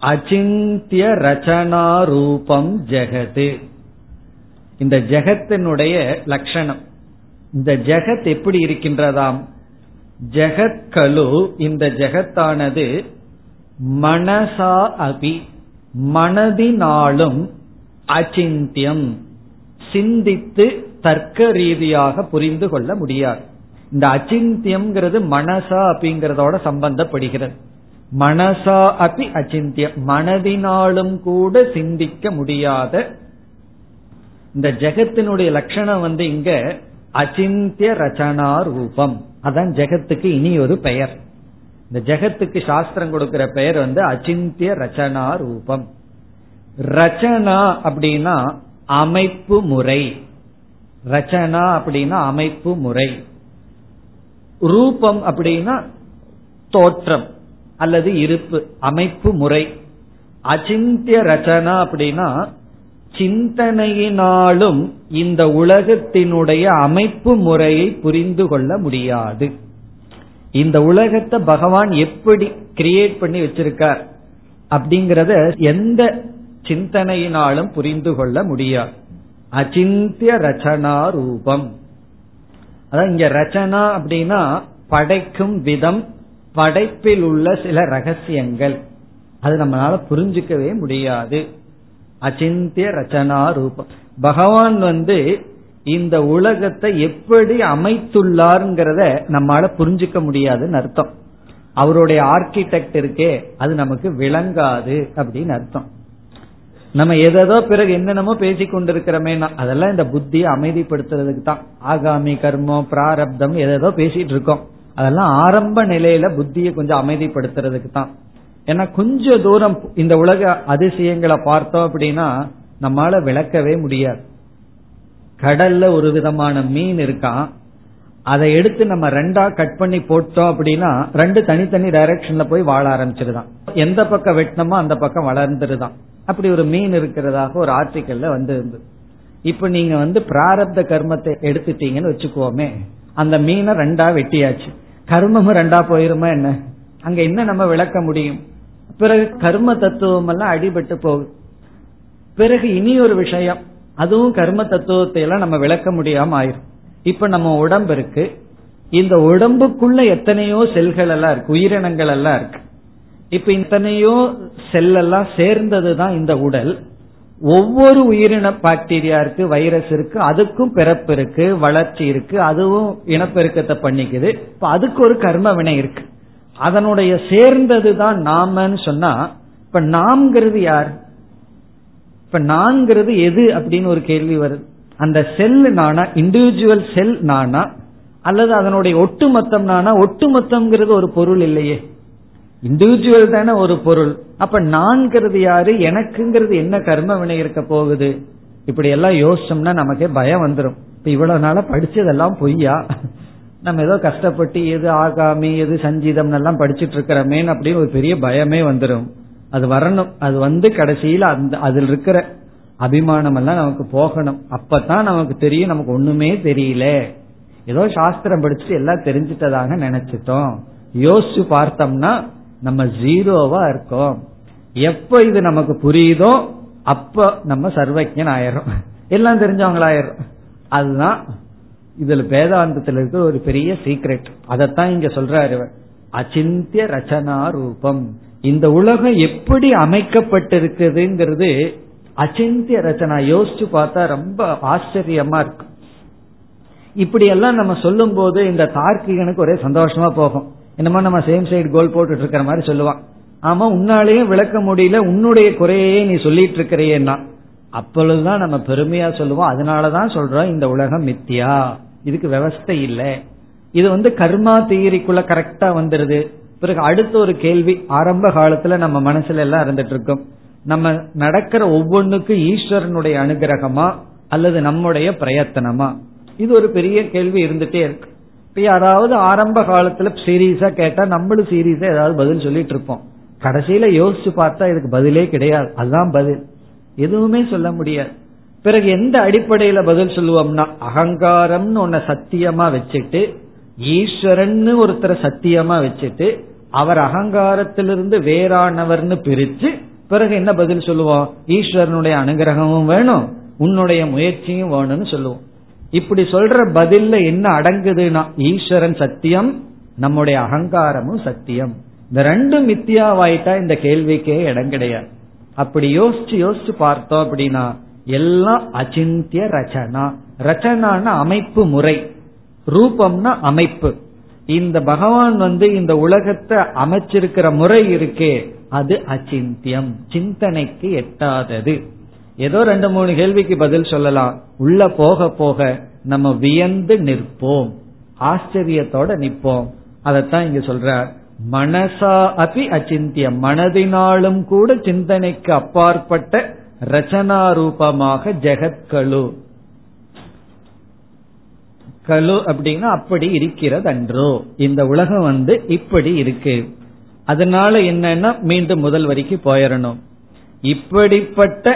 S1: அச்சிந்திய ரச்சனாரூபம் ஜெகது. இந்த ஜெகத்தினுடைய லட்சணம் இந்த ஜெகத் எப்படி இருக்கின்றதாம்? ஜெகத் கலு இந்த ஜெகத்தானது மனசா அபி மனதினாலும் அச்சிந்தியம் சிந்தித்து தர்க்க ரீதியாக புரிந்து கொள்ள முடியாது. இந்த அச்சிந்தியம்ங்கிறது மனசா அப்படிங்கறதோட சம்பந்தப்படுகிறது. மனசா அபி அச்சிந்தியம் மனதினாலும் கூட சிந்திக்க முடியாத இந்த ஜெகத்தினுடைய லட்சணம் வந்து இங்க அச்சிந்திய ரச்சனா ரூபம். அதான் ஜெகத்துக்கு இனி ஒரு பெயர். இந்த ஜெகத்துக்கு சாஸ்திரம் கொடுக்கிற பெயர் வந்து அச்சிந்திய ரச்சனா ரூபம். ரச்சனா அப்படின்னா அமைப்பு முறை. ரச்சனா அப்படின்னா அமைப்பு முறை. ரூபம் அப்படின்னா தோற்றம். அல்லது இருப்பு அமைப்பு முறை. அச்சிந்திய ரச்சனா அப்படின்னா சிந்தனையினாலும் இந்த உலகத்தினுடைய அமைப்பு முறையை புரிந்து கொள்ள முடியாது. இந்த உலகத்தை பகவான் எப்படி கிரியேட் பண்ணி வச்சிருக்கார் அப்படிங்கறத எந்த சிந்தனையினாலும் புரிந்து கொள்ள முடியாது. அச்சிந்திய ரச்சனா ரூபம். அதான் இங்க ரச்சனா அப்படின்னா படைக்கும் விதம் படைப்பில் உள்ள சில ரகசியங்கள். அது நம்மளால புரிஞ்சுக்கவே முடியாது. அச்சிந்திய ரச்சனா ரூபம். பகவான் வந்து இந்த உலகத்தை எப்படி அமைத்துள்ளாருங்கிறத நம்மளால புரிஞ்சுக்க முடியாதுன்னு அர்த்தம். அவருடைய ஆர்கிடெக்ட் இருக்கே அது நமக்கு விளங்காது அப்படின்னு அர்த்தம். நம்ம எதோ பிறகு என்னென்னமோ பேசி கொண்டிருக்கிறோமே அதெல்லாம் இந்த புத்தியை அமைதிப்படுத்துறதுக்கு தான் ஆகாமி கர்மம் பிராரப்தம் எதோ பேசிட்டு இருக்கோம். அதெல்லாம் ஆரம்ப நிலையில புத்தியை கொஞ்சம் அமைதிப்படுத்துறதுக்கு தான். ஏன்னா கொஞ்சம் தூரம் இந்த உலக அதிசயங்களை பார்த்தோம் அப்படின்னா நம்மளால விளக்கவே முடியாது. கடல்ல ஒரு விதமான மீன் இருக்கான் அதை எடுத்து நம்ம ரெண்டா கட் பண்ணி போட்டோம் அப்படின்னா ரெண்டு தனித்தனி டைரக்ஷன்ல போய் வாழ ஆரம்பிச்சிருதான். எந்த பக்கம் வெட்டினமோ அந்த பக்கம் வளர்ந்துருதான். அப்படி ஒரு மீன் இருக்கிறதாக ஒரு ஆர்டிக்கல்ல வந்து இருந்தது இப்ப நீங்க வந்து பிராரப்த கர்மத்தை எடுத்துட்டீங்கன்னு வச்சுக்கோமே அந்த மீனை ரெண்டா வெட்டியாச்சு. கர்மமும் ரெண்டா போயிருமா என்ன? அங்க என்ன நம்ம விளக்க முடியும்? பிறகு கர்ம தத்துவம் எல்லாம் அடிபட்டு போகுது. பிறகு இனி ஒரு விஷயம் அதுவும் கர்ம தத்துவத்தை எல்லாம் நம்ம விளக்க முடியாம ஆயிரும். இப்ப நம்ம உடம்பு இருக்கு. இந்த உடம்புக்குள்ள எத்தனையோ செல்கள் எல்லாம் இருக்கு. உயிரினங்கள் எல்லாம் இருக்கு. இப்ப இத்தனையோ செல் எல்லாம் சேர்ந்ததுதான் இந்த உடல். ஒவ்வொரு உயிரின பாக்டீரியா இருக்கு வைரஸ் இருக்கு அதுக்கும் பிறப்பு இருக்கு வளர்ச்சி இருக்கு அதுவும் இனப்பெருக்கத்தை பண்ணிக்குது. இப்ப அதுக்கு ஒரு கர்ம வினை இருக்கு. அதனுடைய சேர்ந்தது தான் நாமன்னு சொன்னா இப்ப நாம்ங்கிறது யார்? இப்ப நான்கிறது எது அப்படின்னு ஒரு கேள்வி வருது. அந்த செல் நானா இண்டிவிஜுவல் செல் நானா அல்லது அதனுடைய ஒட்டுமொத்தம் நானா? ஒட்டுமொத்தம்ங்கிறது ஒரு பொருள் இல்லையே. இண்டிவிஜுவல் தானே ஒரு பொருள். அப்ப நான்கிறது யாரு? எனக்குங்கிறது என்ன கர்ம வினை இருக்க போகுது? இப்படி எல்லாம் யோசிச்சோம்னா நமக்கே பயம் வந்துடும் இப்ப இவ்வளவு நாள படிச்சதெல்லாம் பொய்யா? நம்ம ஏதோ கஷ்டப்பட்டு எது ஆகாமி எது சஞ்சீதம் எல்லாம் படிச்சுட்டு இருக்கிறோமேன்னு அப்படின்னு ஒரு பெரிய பயமே வந்துடும் அது வரணும். அது வந்து கடைசியில அந்த அதில் இருக்கிற அபிமானம் எல்லாம் நமக்கு போகணும். அப்பதான் நமக்கு தெரியும். நமக்கு ஒண்ணுமே தெரியல. ஏதோ சாஸ்திரம் படிச்சுட்டு எல்லாம் தெரிஞ்சிட்டதாக நினைச்சிட்டோம். யோசிச்சு பார்த்தோம்னா நம்ம ஜீரோவா இருக்கோம். எப்ப இது நமக்கு புரியுதோ அப்ப நம்ம சர்வஜன் ஆயிரும் எல்லாம் தெரிஞ்சவங்களாயிரும். அதுதான் இதுல வேதாந்தத்தில் இருக்கிற ஒரு பெரிய சீக்ரெட் அதைத்தான் இங்க சொல்றாரு அச்சிந்திய ரச்சனா ரூபம். இந்த உலகம் எப்படி அமைக்கப்பட்டிருக்குதுங்கிறது அச்சிந்திய ரச்சனா யோசிச்சு பார்த்தா ரொம்ப ஆச்சரியமா இருக்கு. இப்படி எல்லாம் நம்ம சொல்லும் போது இந்த தார்க்கிகனுக்கு ஒரே சந்தோஷமா போகும். என்னமோ நம்ம சேம் சைடு கோல் போட்டுட்டு இருக்கிற மாதிரி சொல்லுவான். ஆமா உன்னாலேயும் விளக்க முடியல உன்னுடைய குறையே நீ சொல்லிட்டு இருக்கிறேன்னா அப்பொழுதுதான் நம்ம பெருமையா சொல்லுவோம். அதனாலதான் சொல்றோம் இந்த உலகம் மித்தியா. இதுக்கு விவஸ்தை இல்ல. இது வந்து கர்மா தீரிக்குள்ள கரெக்டா வந்துருது. பிறகு அடுத்த ஒரு கேள்வி ஆரம்ப காலத்துல நம்ம மனசுல எல்லாம் இருந்துட்டு இருக்கோம் நம்ம நடக்கிற ஒவ்வொன்றுக்கும் ஈஸ்வரனுடைய அனுகிரகமா அல்லது நம்முடைய பிரயத்தனமா? இது ஒரு பெரிய கேள்வி இருந்துட்டே இருக்கு. இப்ப யாராவது ஆரம்ப காலத்துல சீரியஸா கேட்டா நம்மளும் சீரியஸா ஏதாவது பதில் சொல்லிட்டு இருப்போம். கடைசியில யோசிச்சு பார்த்தா இதுக்கு பதிலே கிடையாது. அதுதான் பதில். எதுவுமே சொல்ல முடியாது. பிறகு எந்த அடிப்படையில பதில் சொல்லுவோம்னா அகங்காரம்னு ஒன்ன சத்தியமா வச்சுட்டு ஈஸ்வரன் ஒருத்தரை சத்தியமா வச்சுட்டு அவர் அகங்காரத்திலிருந்து வேறானவர்னு பிரிச்சு பிறகு என்ன பதில் சொல்லுவோம்? ஈஸ்வரனுடைய அனுகிரகமும் வேணும் உன்னுடைய முயற்சியும் வேணும்னு சொல்லுவோம். இப்படி சொல்ற பதில்ல என்ன அடங்குதுன்னா ஈஸ்வரன் சத்தியம் நம்முடைய அகங்காரமும் சத்தியம். இந்த ரெண்டும் மித்தியாவாயிட்டா இந்த கேள்விக்கே இடம் கிடையாது. அப்படி யோசிச்சு யோசிச்சு பார்த்தோம் அப்படின்னா எல்லாம் அச்சிந்திய ரச்சனா. ரச்சனான அமைப்பு முறை. ரூபம்னா அமைப்பு. இந்த பகவான் வந்து இந்த உலகத்தை அமைச்சிருக்கிற முறை இருக்கே அது அச்சிந்தியம். சிந்தனைக்கு எட்டாதது. ஏதோ ரெண்டு மூணு கேள்விக்கு பதில் சொல்லலாம். உள்ள போக போக நம்ம வியந்து நிற்போம். ஆச்சரியத்தோட நிற்போம். அதத்தான் இங்க சொல்ற மனசா அபி அச்சிந்தியம் மனதினாலும் கூட சிந்தனைக்கு அப்பாற்பட்ட ரச்சனா ரூபமாக ஜெகத்கலு கலு அப்படின்னா அப்படி இருக்கிறது அன்றோ இந்த உலகம் வந்து இப்படி இருக்கு. அதனால என்னன்னா மீண்டும் முதல் வரைக்கும் போயிடணும் இப்படிப்பட்ட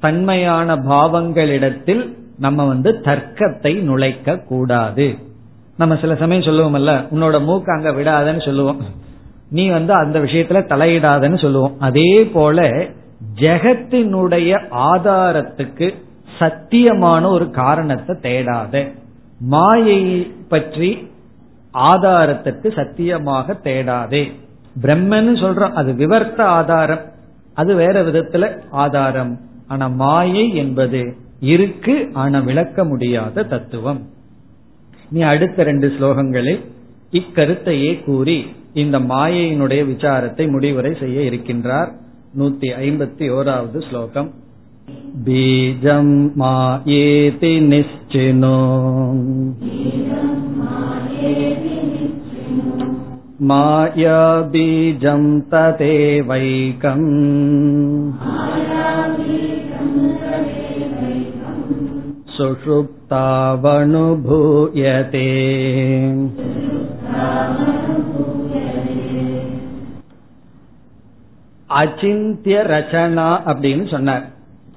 S1: தன்மையான பாவங்களிடத்தில் நம்ம வந்து தர்க்கத்தை நுழைக்க கூடாது. நம்ம சில சமயம் சொல்லுவோம்ல உன்னோட மூக்கு அங்க விடாதன்னு சொல்லுவோம். நீ வந்து அந்த விஷயத்துல தலையிடாதன்னு சொல்லுவோம். அதே போல ஜெகத்தினுடைய ஆதாரத்துக்கு சத்தியமான ஒரு காரணத்தை தேடாத. மாயை பற்றி ஆதாரத்துக்கு சத்தியமாக தேடாதே. பிரம்மன்னு சொல்றோம் அது விவர்த்த ஆதாரம். அது வேற விதத்துல ஆதாரம். ஆனா மாயை என்பது இருக்கு ஆனா விளக்க முடியாத தத்துவம். நீ அடுத்த ரெண்டு ஸ்லோகங்களில் இக்கருத்தையே கூறி இந்த மாயையினுடைய விசாரத்தை முடிவுரை செய்ய இருக்கின்றார். நூத்தி ஐம்பத்தி ஓராவது ஸ்லோகம். பீஜம் மாயேதி நிச்சினோ மாயா பீஜம் ததேவைகம் சுஷுப்தாவனுபூயதே அச்சிந்திய ரச்சனா அப்படின்னு சொன்னார்.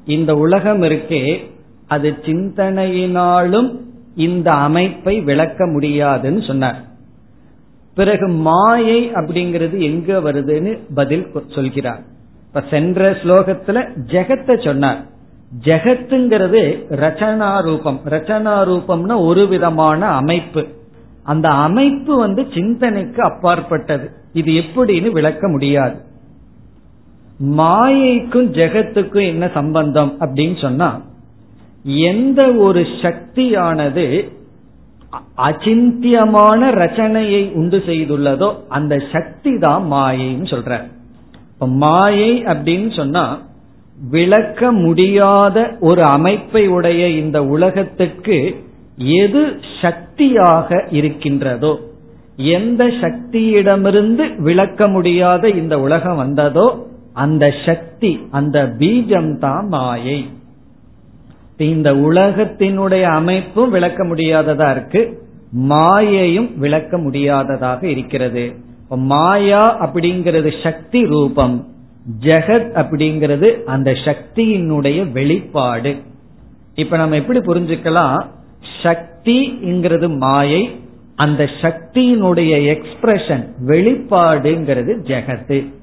S1: இந்த உலகம் இருக்கே அது சிந்தனையினாலும் இந்த அமைப்பை விளக்க முடியாதுன்னு சொன்னார். பிறகு மாயை அப்படிங்கிறது எங்க வருதுன்னு பதில் சொல்கிறார். இப்ப சென்ற ஸ்லோகத்துல ஜெகத்தை சொன்னார். ஜெகத்துங்கிறது ரச்சனா ரூபம் ரச்சனா ரூபம்னா ஒரு விதமான அமைப்பு. அந்த அமைப்பு வந்து சிந்தனைக்கு அப்பாற்பட்டது. இது எப்படின்னு விளக்க முடியாது. மாயைக்கும் ஜெகத்துக்கும் என்ன சம்பந்தம் அப்படின்னு சொன்னா எந்த ஒரு சக்தியானது அச்சிந்தியமான ரச்சனையை உண்டு செய்துள்ளதோ அந்த சக்தி தான் மாயைன்னு சொல்ற மாயை அப்படின்னு சொன்னா விளக்க முடியாத ஒரு அமைப்பை உடைய இந்த உலகத்துக்கு எது சக்தியாக இருக்கின்றதோ எந்த சக்தியிடமிருந்து விளக்க முடியாத இந்த உலகம் வந்ததோ அந்த சக்தி அந்த பீஜம் தான் மாயை. இந்த உலகத்தினுடைய அமைப்பும் விளக்க முடியாததா இருக்கு மாயையும் விளக்க முடியாததாக இருக்கிறது. மாயா அப்படிங்கிறது சக்தி ரூபம். ஜெகத் அப்படிங்கிறது அந்த சக்தியினுடைய வெளிப்பாடு. இப்ப நம்ம எப்படி புரிஞ்சுக்கலாம்? சக்திங்கிறது மாயை அந்த சக்தியினுடைய எக்ஸ்பிரஷன் வெளிப்பாடுங்கிறது ஜெகத்து.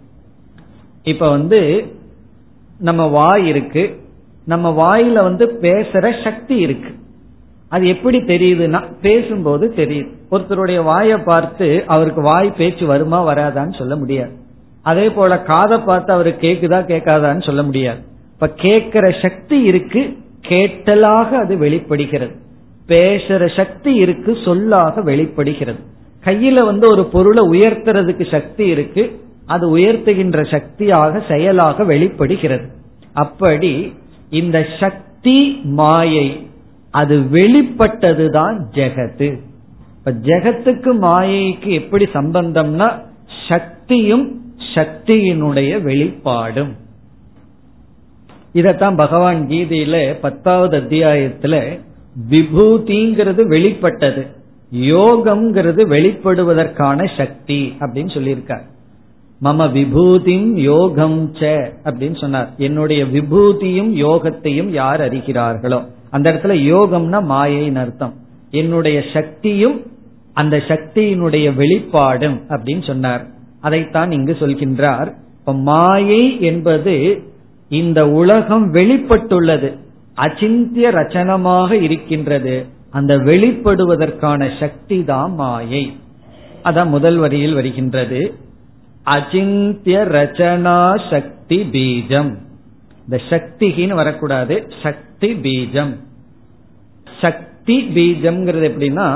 S1: இப்ப வந்து நம்ம வாய் இருக்கு நம்ம வாயில வந்து பேசுற சக்தி இருக்கு. அது எப்படி தெரியுதுன்னா பேசும்போது தெரியுது. ஒருத்தருடைய வாயை பார்த்து அவருக்கு வாய் பேச்சு வருமா வராதான்னு சொல்ல முடியாது. அதே போல காதை பார்த்து அவரு கேக்குதா கேட்காதான்னு சொல்ல முடியாது. இப்ப கேட்கிற சக்தி இருக்கு கேட்டலாக அது வெளிப்படுகிறது. பேசுற சக்தி இருக்கு சொல்லாக வெளிப்படுகிறது. கையில வந்து ஒரு பொருளை உயர்த்துறதுக்கு சக்தி இருக்கு அது உயர்த்துகின்ற சக்தியாக செயலாக வெளிப்படுகிறது. அப்படி இந்த சக்தி மாயை அது வெளிப்பட்டதுதான் ஜெகத்து. இப்ப ஜெகத்துக்கு மாயைக்கு எப்படி சம்பந்தம்னா சக்தியும் சக்தியினுடைய வெளிப்பாடும். இதத்தான் பகவான் கீதையில பத்தாவது அத்தியாயத்துல விபூதிங்கிறது வெளிப்பட்டது யோகம்ங்கிறது வெளிப்படுவதற்கான சக்தி அப்படின்னு சொல்லியிருக்கார். மம விபூதிம் யோகம் ச அப்படின்னு சொன்னார். என்னுடைய விபூதியும் யோகத்தையும் யார் அறிகிறார்களோ? அந்த இடத்துல யோகம்னா மாயைன்னு அர்த்தம். என்னுடைய சக்தியும் அந்த சக்தியினுடைய வெளிப்பாடும் அப்படின்னு சொன்னார். அதைத்தான் இங்கு சொல்கின்றார். இப்ப மாயை என்பது இந்த உலகம் வெளிப்பட்டுள்ளது. அச்சிந்திய ரச்சனமாக இருக்கின்றது. அந்த வெளிப்படுவதற்கான சக்தி தான் மாயை. அதான் முதல் வரியில் வருகின்றது. அச்சிந்திய ரச்சனா சக்தி பீஜம். இந்த சக்திகின்னு வரக்கூடாது. சக்தி பீஜம். சக்தி பீஜம்ங்கிறது எப்படின்னா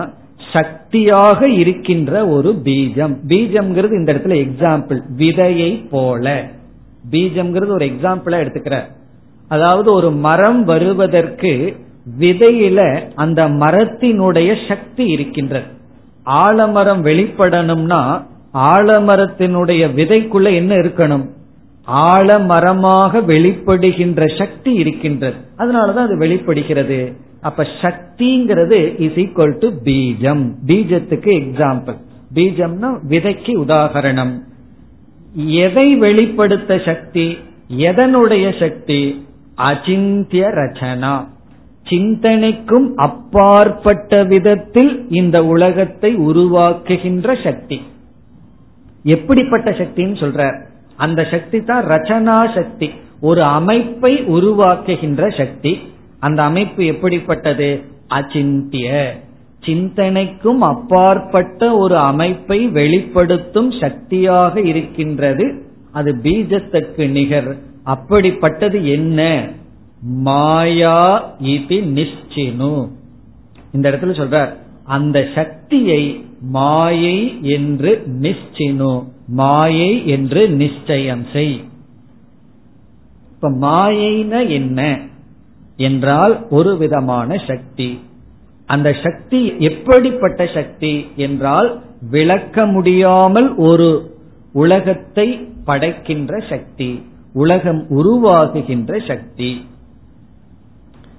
S1: சக்தியாக இருக்கின்ற ஒரு பீஜம். பீஜம்ங்கிறது இந்த இடத்துல எக்ஸாம்பிள் விதையை போல. பீஜம்ங்கிறது ஒரு எக்ஸாம்பிளா எடுத்துக்கிற அதாவது ஒரு மரம் வருவதற்கு விதையில அந்த மரத்தினுடைய சக்தி இருக்கின்றது. ஆலமரம் வெளிப்படணும்னா ஆலமரத்தினுடைய விதைக்குள்ள என்ன இருக்கணும்? ஆலமரமாக வெளிப்படுகின்ற சக்தி இருக்கின்றது. அதனாலதான் அது வெளிப்படுகிறது. அப்ப சக்திங்கிறது இஸ் ஈக்வல் டு பீஜம். பீஜத்துக்கு எக்ஸாம்பிள் பீஜம்னா விதைக்கு உதாகரணம். எதை வெளிப்படுத்த சக்தி? எதனுடைய சக்தி? அச்சிந்திய ரச்சனா. சிந்தனைக்கும் அப்பாற்பட்ட விதத்தில் இந்த உலகத்தை உருவாக்குகின்ற சக்தி. எப்படிப்பட்ட சக்தின்னு சொல்ற? அந்த சக்தி தான் ரச்சனா சக்தி. ஒரு அமைப்பை உருவாக்குகின்ற சக்தி. அந்த அமைப்பு எப்படிப்பட்டது? அச்சிந்திய. சிந்தனைக்கும் அப்பாற்பட்ட ஒரு அமைப்பை வெளிப்படுத்தும் சக்தியாக இருக்கின்றது. அது பீஜத்துக்கு நிகர். அப்படிப்பட்டது என்ன? மாயா இது நிச்சினு இந்த இடத்துல சொல்றார் அந்த சக்தியை மாயை என்று நிச்சினு மாயை என்று நிச்சயம் செய். இப்ப மாயைன என்ன? என்றால் ஒரு விதமான சக்தி. அந்த சக்தி எப்படிப்பட்ட சக்தி என்றால் விளக்க முடியாமல் ஒரு உலகத்தை படைக்கின்ற சக்தி உலகம் உருவாகுகின்ற சக்தி.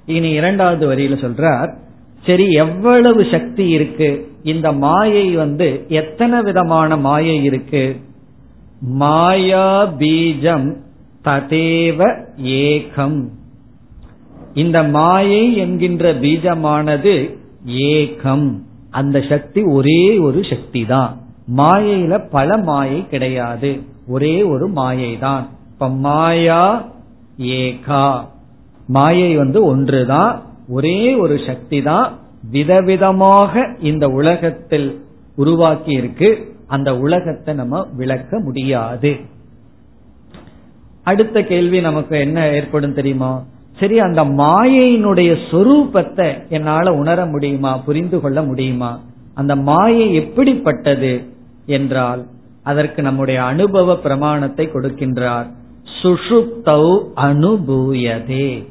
S1: இனி இரண்டாவது வரியில சொல்றார் சரி எவ்வளவு சக்தி இருக்கு? இந்த மாயை வந்து எத்தனை விதமான மாயை இருக்கு? மாயா பீஜம் ததேவ ஏகம். இந்த மாயை என்கின்ற பீஜமானது ஏகம். அந்த சக்தி ஒரே ஒரு சக்தி தான் மாயையில பல மாயை கிடையாது. ஒரே ஒரு மாயை தான் இப்ப மாயா ஏகா. மாயை வந்து ஒன்றுதான். ஒரே ஒரு சக்தி தான் விதவிதமாக இந்த உலகத்தில் உருவாக்கி இருக்கு அந்த உலகத்தை நம்ம விளக்க முடியாது. அடுத்த கேள்வி நமக்கு என்ன ஏற்படும் தெரியுமா? சரி அந்த மாயையினுடைய சொரூபத்தை என்னால உணர முடியுமா புரிந்து கொள்ள முடியுமா? அந்த மாயை எப்படிப்பட்டது என்றால் அதற்கு நம்முடைய அனுபவ பிரமாணத்தை கொடுக்கின்றார். சுஷுப்தௌ அனுபூயதே.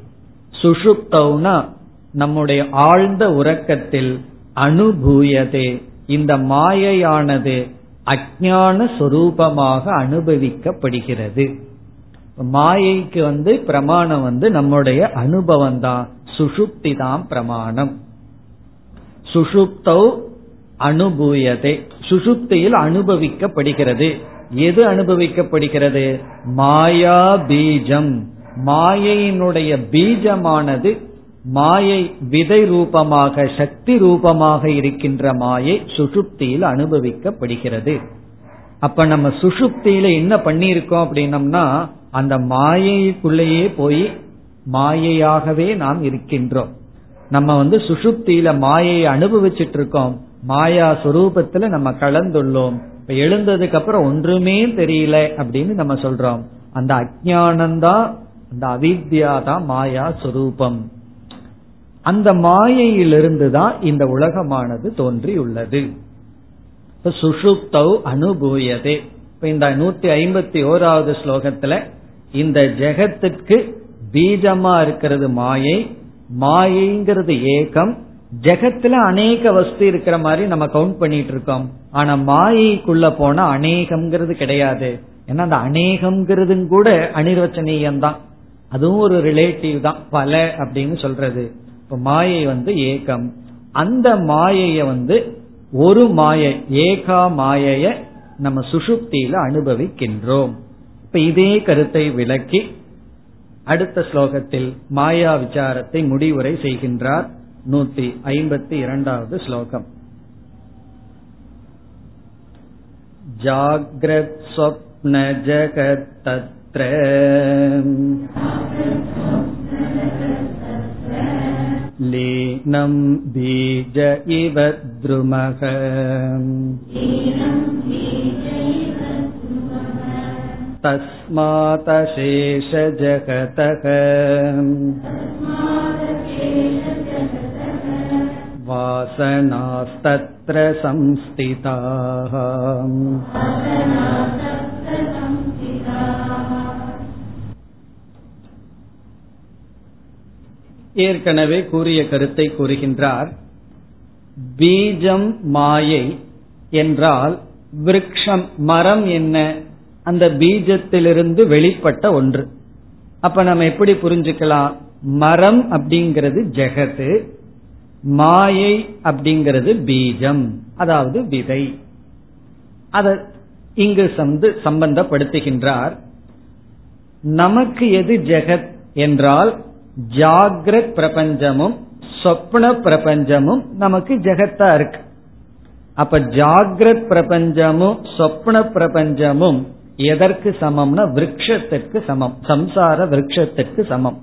S1: சுஷுப்தௌனா நம்முடைய ஆழ்ந்த உறக்கத்தில் அனுபூயதே. இந்த மாயையானது அஜான சொரூபமாக அனுபவிக்கப்படுகிறது. மாயைக்கு வந்து பிரமாணம் வந்து நம்முடைய அனுபவம் தான் சுஷுப்தி தான் பிரமாணம். சுஷுப்தௌ அனுபூயதே. சுஷுப்தியில் அனுபவிக்கப்படுகிறது. எது அனுபவிக்கப்படுகிறது? மாயா பீஜம். மாயையினுடைய பீஜமானது மாயை விதை ரூபமாக சக்தி ரூபமாக இருக்கின்ற மாயை சுஷுப்தியில் அனுபவிக்கப்படுகிறது. அப்ப நம்ம சுஷுப்தியில என்ன பண்ணிருக்கோம் அப்படின்னம்னா அந்த மாயைக்குள்ளேயே போய் மாயையாகவே நாம் இருக்கின்றோம். நம்ம வந்து சுசுப்தியில மாயையை அனுபவிச்சுட்டு இருக்கோம் மாயா சுரூபத்துல நம்ம கலந்துள்ளோம். இப்ப எழுந்ததுக்கு அப்புறம் ஒன்றுமே தெரியல அப்படின்னு நம்ம சொல்றோம். அந்த அஜானந்தான் அந்த அவித்யா தான் மாயா சுரூபம். அந்த மாயையிலிருந்து தான் இந்த உலகமானது தோன்றியுள்ளது. சுஷுப்தௌ அனுபூயதே. இப்ப இந்த நூத்தி ஐம்பத்தி ஓராவது ஸ்லோகத்துல இந்த ஜெகத்துக்கு பீஜமா இருக்கிறது மாயை மாயைங்கிறது ஏகம். ஜெகத்துல அநேக வஸ்து இருக்கிற மாதிரி நம்ம கவுண்ட் பண்ணிட்டு இருக்கோம் ஆனா மாயைக்குள்ள போனா அநேகம்ங்கிறது கிடையாது. ஏன்னா அந்த அநேகம்ங்கிறது கூட அனிர்வச்சனீயம் தான் அதுவும் ஒரு ரிலேட்டிவ் தான். பல அப்படின்னு சொல்றது. இப்ப மாயை வந்து ஏகம். அந்த மாயைய வந்து ஒரு மாயை ஏகா மாயைய நம்ம சுசுப்தியில அனுபவிக்கின்றோம். இப்ப இதே கருத்தை விளக்கி அடுத்த ஸ்லோகத்தில் மாயா விசாரத்தை முடிவுரை செய்கின்றார் நூத்தி ஐம்பத்தி இரண்டாவது ஸ்லோகம் ஜாகிரத் ஸ்வப்ன ஜகத் தத்ர लीनं बीज इव द्रुमः तस्मातशेषजगतः वासनास्तत्र संस्थिताः ஏற்கனவே கூறிய கருத்தை கூறுகின்றார் பீஜம் மாயை என்றால் விரக்ஷம் மரம் என்ன அந்த பீஜத்திலிருந்து வெளிப்பட்ட ஒன்று. அப்ப நம்ம எப்படி புரிஞ்சுக்கலாம்? மரம் அப்படிங்கிறது ஜெகத்து மாயை அப்படிங்கிறது பீஜம் அதாவது விதை. அதை இங்கு சந்து சம்பந்தப்படுத்துகின்றார். நமக்கு எது ஜெகத் என்றால் ஜாகிரத் பிரபஞ்சமும் சொப்ன பிரபஞ்சமும் நமக்கு ஜெகத்தா இருக்கு. அப்ப ஜாகிரத் பிரபஞ்சமும் சொப்ன பிரபஞ்சமும் எதற்கு சமம்னா விரக்ஷத்திற்கு சமம். சம்சார விரக்ஷத்திற்கு சமம்.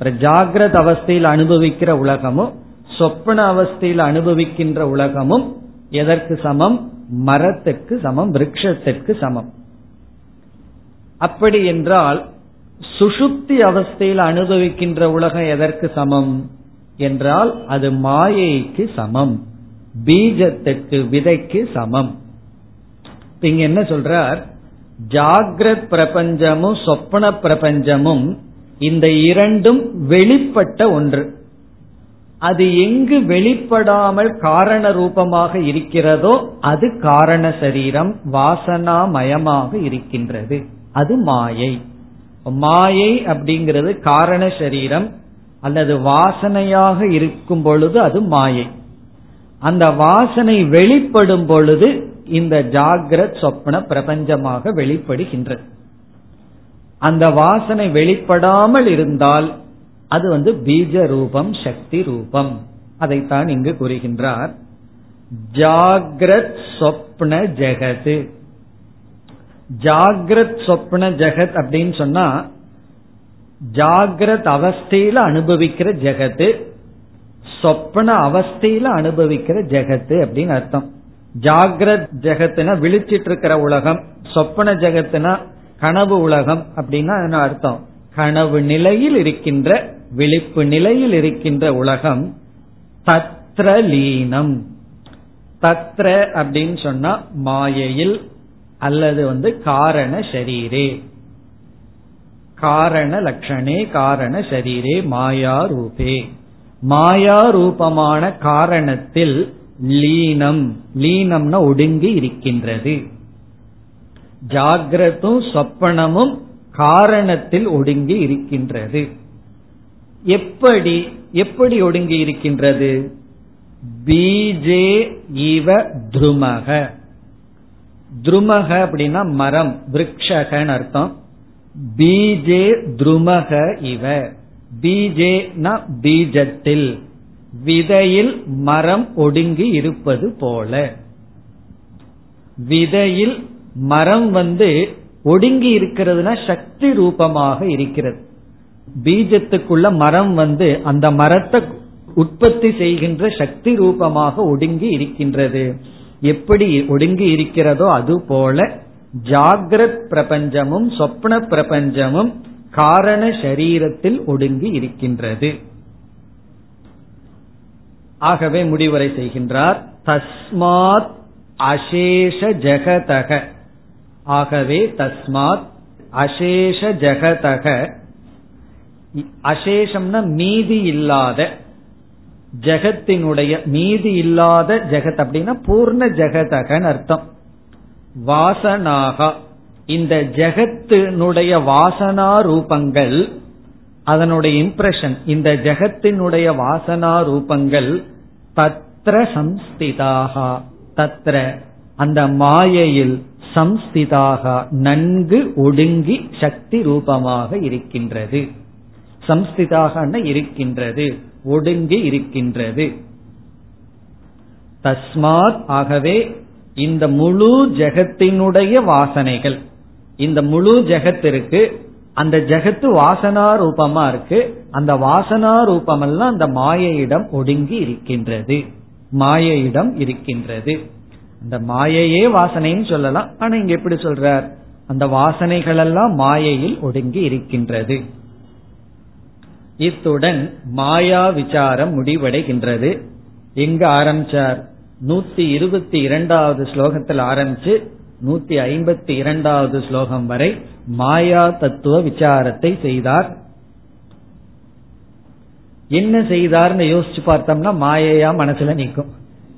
S1: ஜாகிரத் அவஸ்தையில் அனுபவிக்கிற உலகமும் சொப்பன அவஸ்தையில் அனுபவிக்கின்ற உலகமும் எதற்கு சமம்? மரத்திற்கு சமம் விரக்ஷத்திற்கு சமம். அப்படி என்றால் சுஷுப்தி அவஸ்தையில் அனுபவிக்கின்ற உலகம் எதற்கு சமம்? என்றால் அது மாயைக்கு சமம். பீஜத்துக்கு விதைக்கு சமம். இங்க என்ன சொல்றார்? ஜாகிரத் பிரபஞ்சமும் சொப்பன பிரபஞ்சமும் இந்த இரண்டும் வெளிப்பட்ட ஒன்று. அது எங்கு வெளிப்படாமல் காரண ரூபமாக இருக்கிறதோ அது காரண சரீரம் வாசனாமயமாக இருக்கின்றது. அது மாயை. மாயை அப்படிங்கிறது காரண சரீரம் அல்லது வாசனையாக இருக்கும் பொழுது அது மாயை. அந்த வாசனை வெளிப்படும் பொழுது இந்த ஜாகிரத் சொப்ன பிரபஞ்சமாக வெளிப்படுகின்றது. அந்த வாசனை வெளிப்படாமல் இருந்தால் அது வந்து பீஜ ரூபம் சக்தி ரூபம். அதைத்தான் இங்கு கூறுகின்றார். ஜாகிரத் சொப்ன ஜெகது. ஜாகிரத் சொப்ன ஜெகத் அப்படின்னு சொன்னா ஜாகிரத் அவஸ்தையில அனுபவிக்கிற ஜெகத்து சொப்பன அவஸ்தையில அனுபவிக்கிற ஜெகத்து அப்படின்னு அர்த்தம். ஜாகிரத் ஜெகத்துனா விழிச்சிட்டு இருக்கிற உலகம் சொப்பன ஜெகத்துனா கனவு உலகம் அப்படின்னா என்ன அர்த்தம்? கனவு நிலையில் இருக்கின்ற விழிப்பு நிலையில் இருக்கின்ற உலகம் தத்ர லீனம். தத்ர அப்படின்னு சொன்னா மாயையில் அல்லது வந்து காரண ஷரீரே. காரண லட்சணே காரண ஷரீரே மாயா ரூபே மாயா ரூபமான காரணத்தில் லீனம். லீனம்னா ஒடுங்கி இருக்கின்றது. ஜாகிரதும் சொப்பனமும் காரணத்தில் ஒடுங்கி இருக்கின்றது. எப்படி எப்படி ஒடுங்கி இருக்கின்றது? பீஜே இவ துருமக. துருமக அப்படின்னா மரம் விரக்ஷகன் அர்த்தம். பீஜே துருமக இவ. பீஜேனா பீஜத்தில். விதையில் மரம் ஒடுங்கி இருப்பது போல. விதையில் மரம் வந்து ஒடுங்கி இருக்கிறதுனா சக்தி ரூபமாக இருக்கிறது. பீஜத்துக்குள்ள மரம் வந்து அந்த மரத்தை உற்பத்தி செய்கின்ற சக்தி ரூபமாக ஒடுங்கி இருக்கின்றது. எப்படி ஒடுங்கி இருக்கிறதோ அது போல ஜாகிரத் பிரபஞ்சமும் சொப்ன பிரபஞ்சமும் காரண சரீரத்தில் ஒடுங்கி இருக்கின்றது. ஆகவே முடிவுரை செய்கின்றார். தஸ்மாத் அசேஷ ஜெகதக. ஆகவே தஸ்மாத் அசேஷ ஜெகதக. அசேஷம்னா மீதி இல்லாத. ஜெகத்தினுடைய மீதி இல்லாத ஜெகத் அப்படின்னா பூர்ண ஜெகதகன் அர்த்தம். வாசனாகா. இந்த ஜெகத்தினுடைய வாசனா ரூபங்கள் அதனுடைய இம்ப்ரெஷன் இந்த ஜெகத்தினுடைய வாசனா ரூபங்கள் தத்ர சம்ஸ்திதாக தத்ர அந்த மாயையில் சம்ஸ்திதாக நன்கு ஒடுங்கி சக்தி ரூபமாக இருக்கின்றது. சம்ஸ்திதாக இருக்கின்றது ஒடுங்கி இருக்கின்றது. தஸ்மாத் ஆகவே இந்த முழு ஜெகத்தினுடைய வாசனைகள் இந்த முழு ஜெகத்திற்கு அந்த ஜெகத்து வாசனா ரூபமா இருக்கு. அந்த வாசனா ரூபமெல்லாம் அந்த மாயையிடம் ஒடுங்கி இருக்கின்றது. மாயையிடம் இருக்கின்றது. அந்த மாயையே வாசனைன்னு சொல்லலாம். ஆனா இங்க எப்படி சொல்றார்? அந்த வாசனைகள் எல்லாம் மாயையில் ஒடுங்கி இருக்கின்றது. இத்துடன் மாயா விசாரம் முடிவடைகின்றது. எங்க ஆரம்பிச்சார்? நூத்தி இருபத்தி இரண்டாவது ஸ்லோகத்தில் ஆரம்பிச்சு நூத்தி ஐம்பத்தி இரண்டாவது ஸ்லோகம் வரை மாயா தத்துவ விசாரத்தை செய்தார். என்ன செய்தார்னு யோசிச்சு பார்த்தோம்னா மாயையா மனசுல நிற்கும்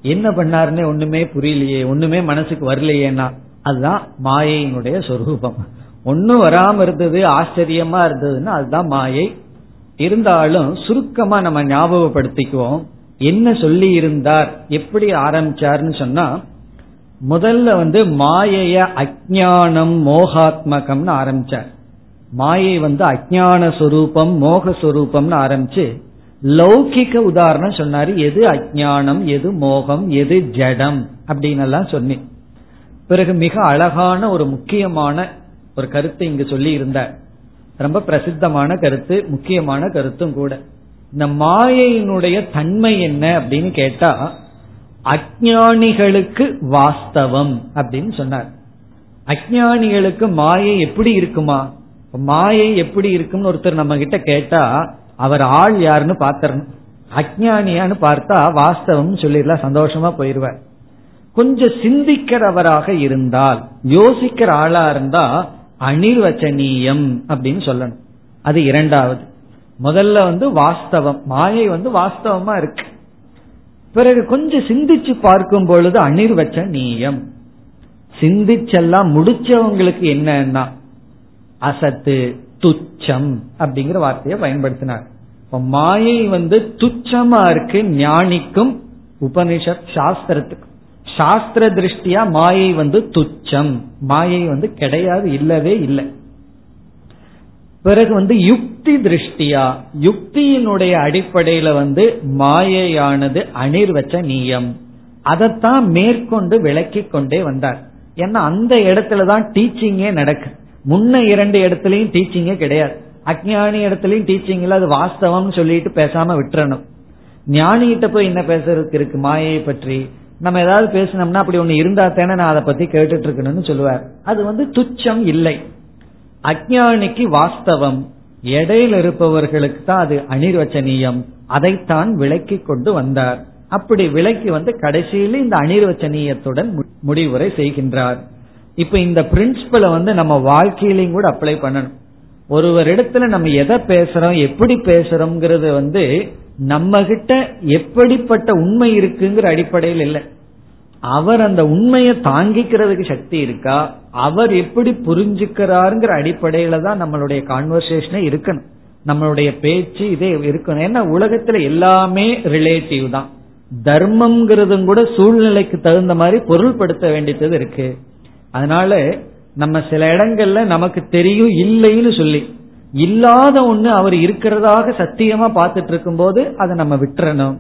S1: என்ன பண்ணாருன்னு ஒண்ணுமே புரியலையே ஒண்ணுமே மனசுக்கு வரலையேனா அதுதான் மாயையினுடைய சொரூபம். ஒன்னும் வராம இருந்தது ஆச்சரியமா இருந்ததுன்னா அதுதான் மாயை. இருந்தாலும் சுருக்கமா நம்ம ஞாபகப்படுத்திக்குவோம். என்ன சொல்லி இருந்தார் எப்படி ஆரம்பிச்சார்னு சொன்னா முதல்ல வந்து மாயைய அஜானம் மோகாத்மகம்னு ஆரம்பிச்சார். மாயை வந்து அஜான சொரூபம் மோக சொரூபம்னு ஆரம்பிச்சு லௌகிக்க உதாரணம் சொன்னாரு. எது அஜானம் எது மோகம் எது ஜடம் அப்படின்னு எல்லாம் சொன்னேன். பிறகு மிக அழகான ஒரு முக்கியமான ஒரு கருத்தை இங்கு சொல்லி இருந்தார் ரொம்ப பிரசித்தமான கருத்து முக்கியமான கருத்தும் கூட. இந்த மாயையினுடைய தன்மை என்ன அப்படின்னு கேட்டா அஜானிகளுக்கு வாஸ்தவம் அப்படின்னு சொன்னார். அஜானிகளுக்கு மாயை எப்படி இருக்குமா? மாயை எப்படி இருக்கும்னு ஒருத்தர் நம்ம கிட்ட கேட்டா அவர் ஆள் யாருன்னு பாத்திரணும் அஜானியான்னு பார்த்தா வாஸ்தவம் சொல்லிடலாம் சந்தோஷமா போயிருவார் கொஞ்சம் சிந்திக்கிறவராக இருந்தால் யோசிக்கிற ஆளா இருந்தா அனிர்வச்சனீயம் அப்படின்னு சொல்லணும். அது இரண்டாவது. முதல்ல வந்து வாஸ்தவம். மாயை வந்து வாஸ்தவமா இருக்கு. பிறகு கொஞ்சம் சிந்திச்சு பார்க்கும் பொழுது அனிர்வச்ச நீயம். சிந்திச்செல்லாம் முடிச்சவங்களுக்கு என்னன்னா அசத்து துச்சம் அப்படிங்கிற வார்த்தையை பயன்படுத்தினார். இப்ப மாயை வந்து துச்சமா இருக்கு ஞானிக்கும் உபனிஷத் சாஸ்திரத்துக்கும். சாஸ்திர திருஷ்டியா மாயை வந்து துச்சம். மாயை வந்து கிடையாது இல்லவே இல்லை. பிறகு வந்து யுக்தி திருஷ்டியா? யுக்தியினுடைய அடிப்படையில வந்து மாயையானது அனிர்வச்ச நீயம். அதைத்தான் மேற்கொண்டு விளக்கி கொண்டே வந்தார். ஏன்னா அந்த இடத்துலதான் டீச்சிங்கே நடக்கு. முன்ன இரண்டு இடத்துலயும் டீச்சிங்கே கிடையாது. அஜ்ஞானி இடத்துலயும் டீச்சிங் இல்ல அது வாஸ்தவம் சொல்லிட்டு பேசாம விட்டுறணும். ஞானிகிட்ட போய் என்ன பேசுறதுக்கு இருக்கு மாயையை பற்றி? நம்ம ஏதாவது பேசினோம்னா அப்படி ஒண்ணு இருந்தா தானே நான் அதை பத்தி கேட்டுட்டு இருக்கணும்னு சொல்லுவார். அது வந்து துச்சம் இல்லை. அஜானிக்கு வாஸ்தவம். இடையில இருப்பவர்களுக்கு தான் அது அனிர்வச்சனீயம். அதைத்தான் விளக்கி கொண்டு வந்தார். அப்படி விலக்கி வந்து கடைசியில் இந்த அனிர்வச்சனீயத்துடன் முடிவுரை செய்கின்றார். இப்ப இந்த பிரின்சிபலை வந்து நம்ம வாழ்க்கையிலையும் கூட அப்ளை பண்ணணும். ஒருவர் இடத்துல நம்ம எதை பேசுறோம் எப்படி பேசுறோம்ங்கிறது வந்து நம்ம கிட்ட எப்படிப்பட்ட உண்மை இருக்குங்கிற அடிப்படையில் இல்லை. அவர் அந்த உண்மையை தாங்கிக்கிறதுக்கு சக்தி இருக்கா? அவர் எப்படி புரிஞ்சுக்கிறாருங்கிற அடிப்படையில தான் நம்மளுடைய கான்வர்சேஷனே இருக்கணும். நம்மளுடைய பேச்சு இதே இருக்கணும். ஏன்னா உலகத்துல எல்லாமே ரிலேட்டிவ் தான். தர்மம்ங்கிறதும் கூட சூழ்நிலைக்கு தகுந்த மாதிரி பொருள்படுத்த வேண்டியது இருக்கு. அதனால நம்ம சில இடங்கள்ல நமக்கு தெரியும் இல்லைன்னு சொல்லி இல்லாத ஒண்ணு அவர் இருக்கிறதாக சத்தியமா பார்த்துட்டு இருக்கும் போது அதை நம்ம விட்டுறணும்.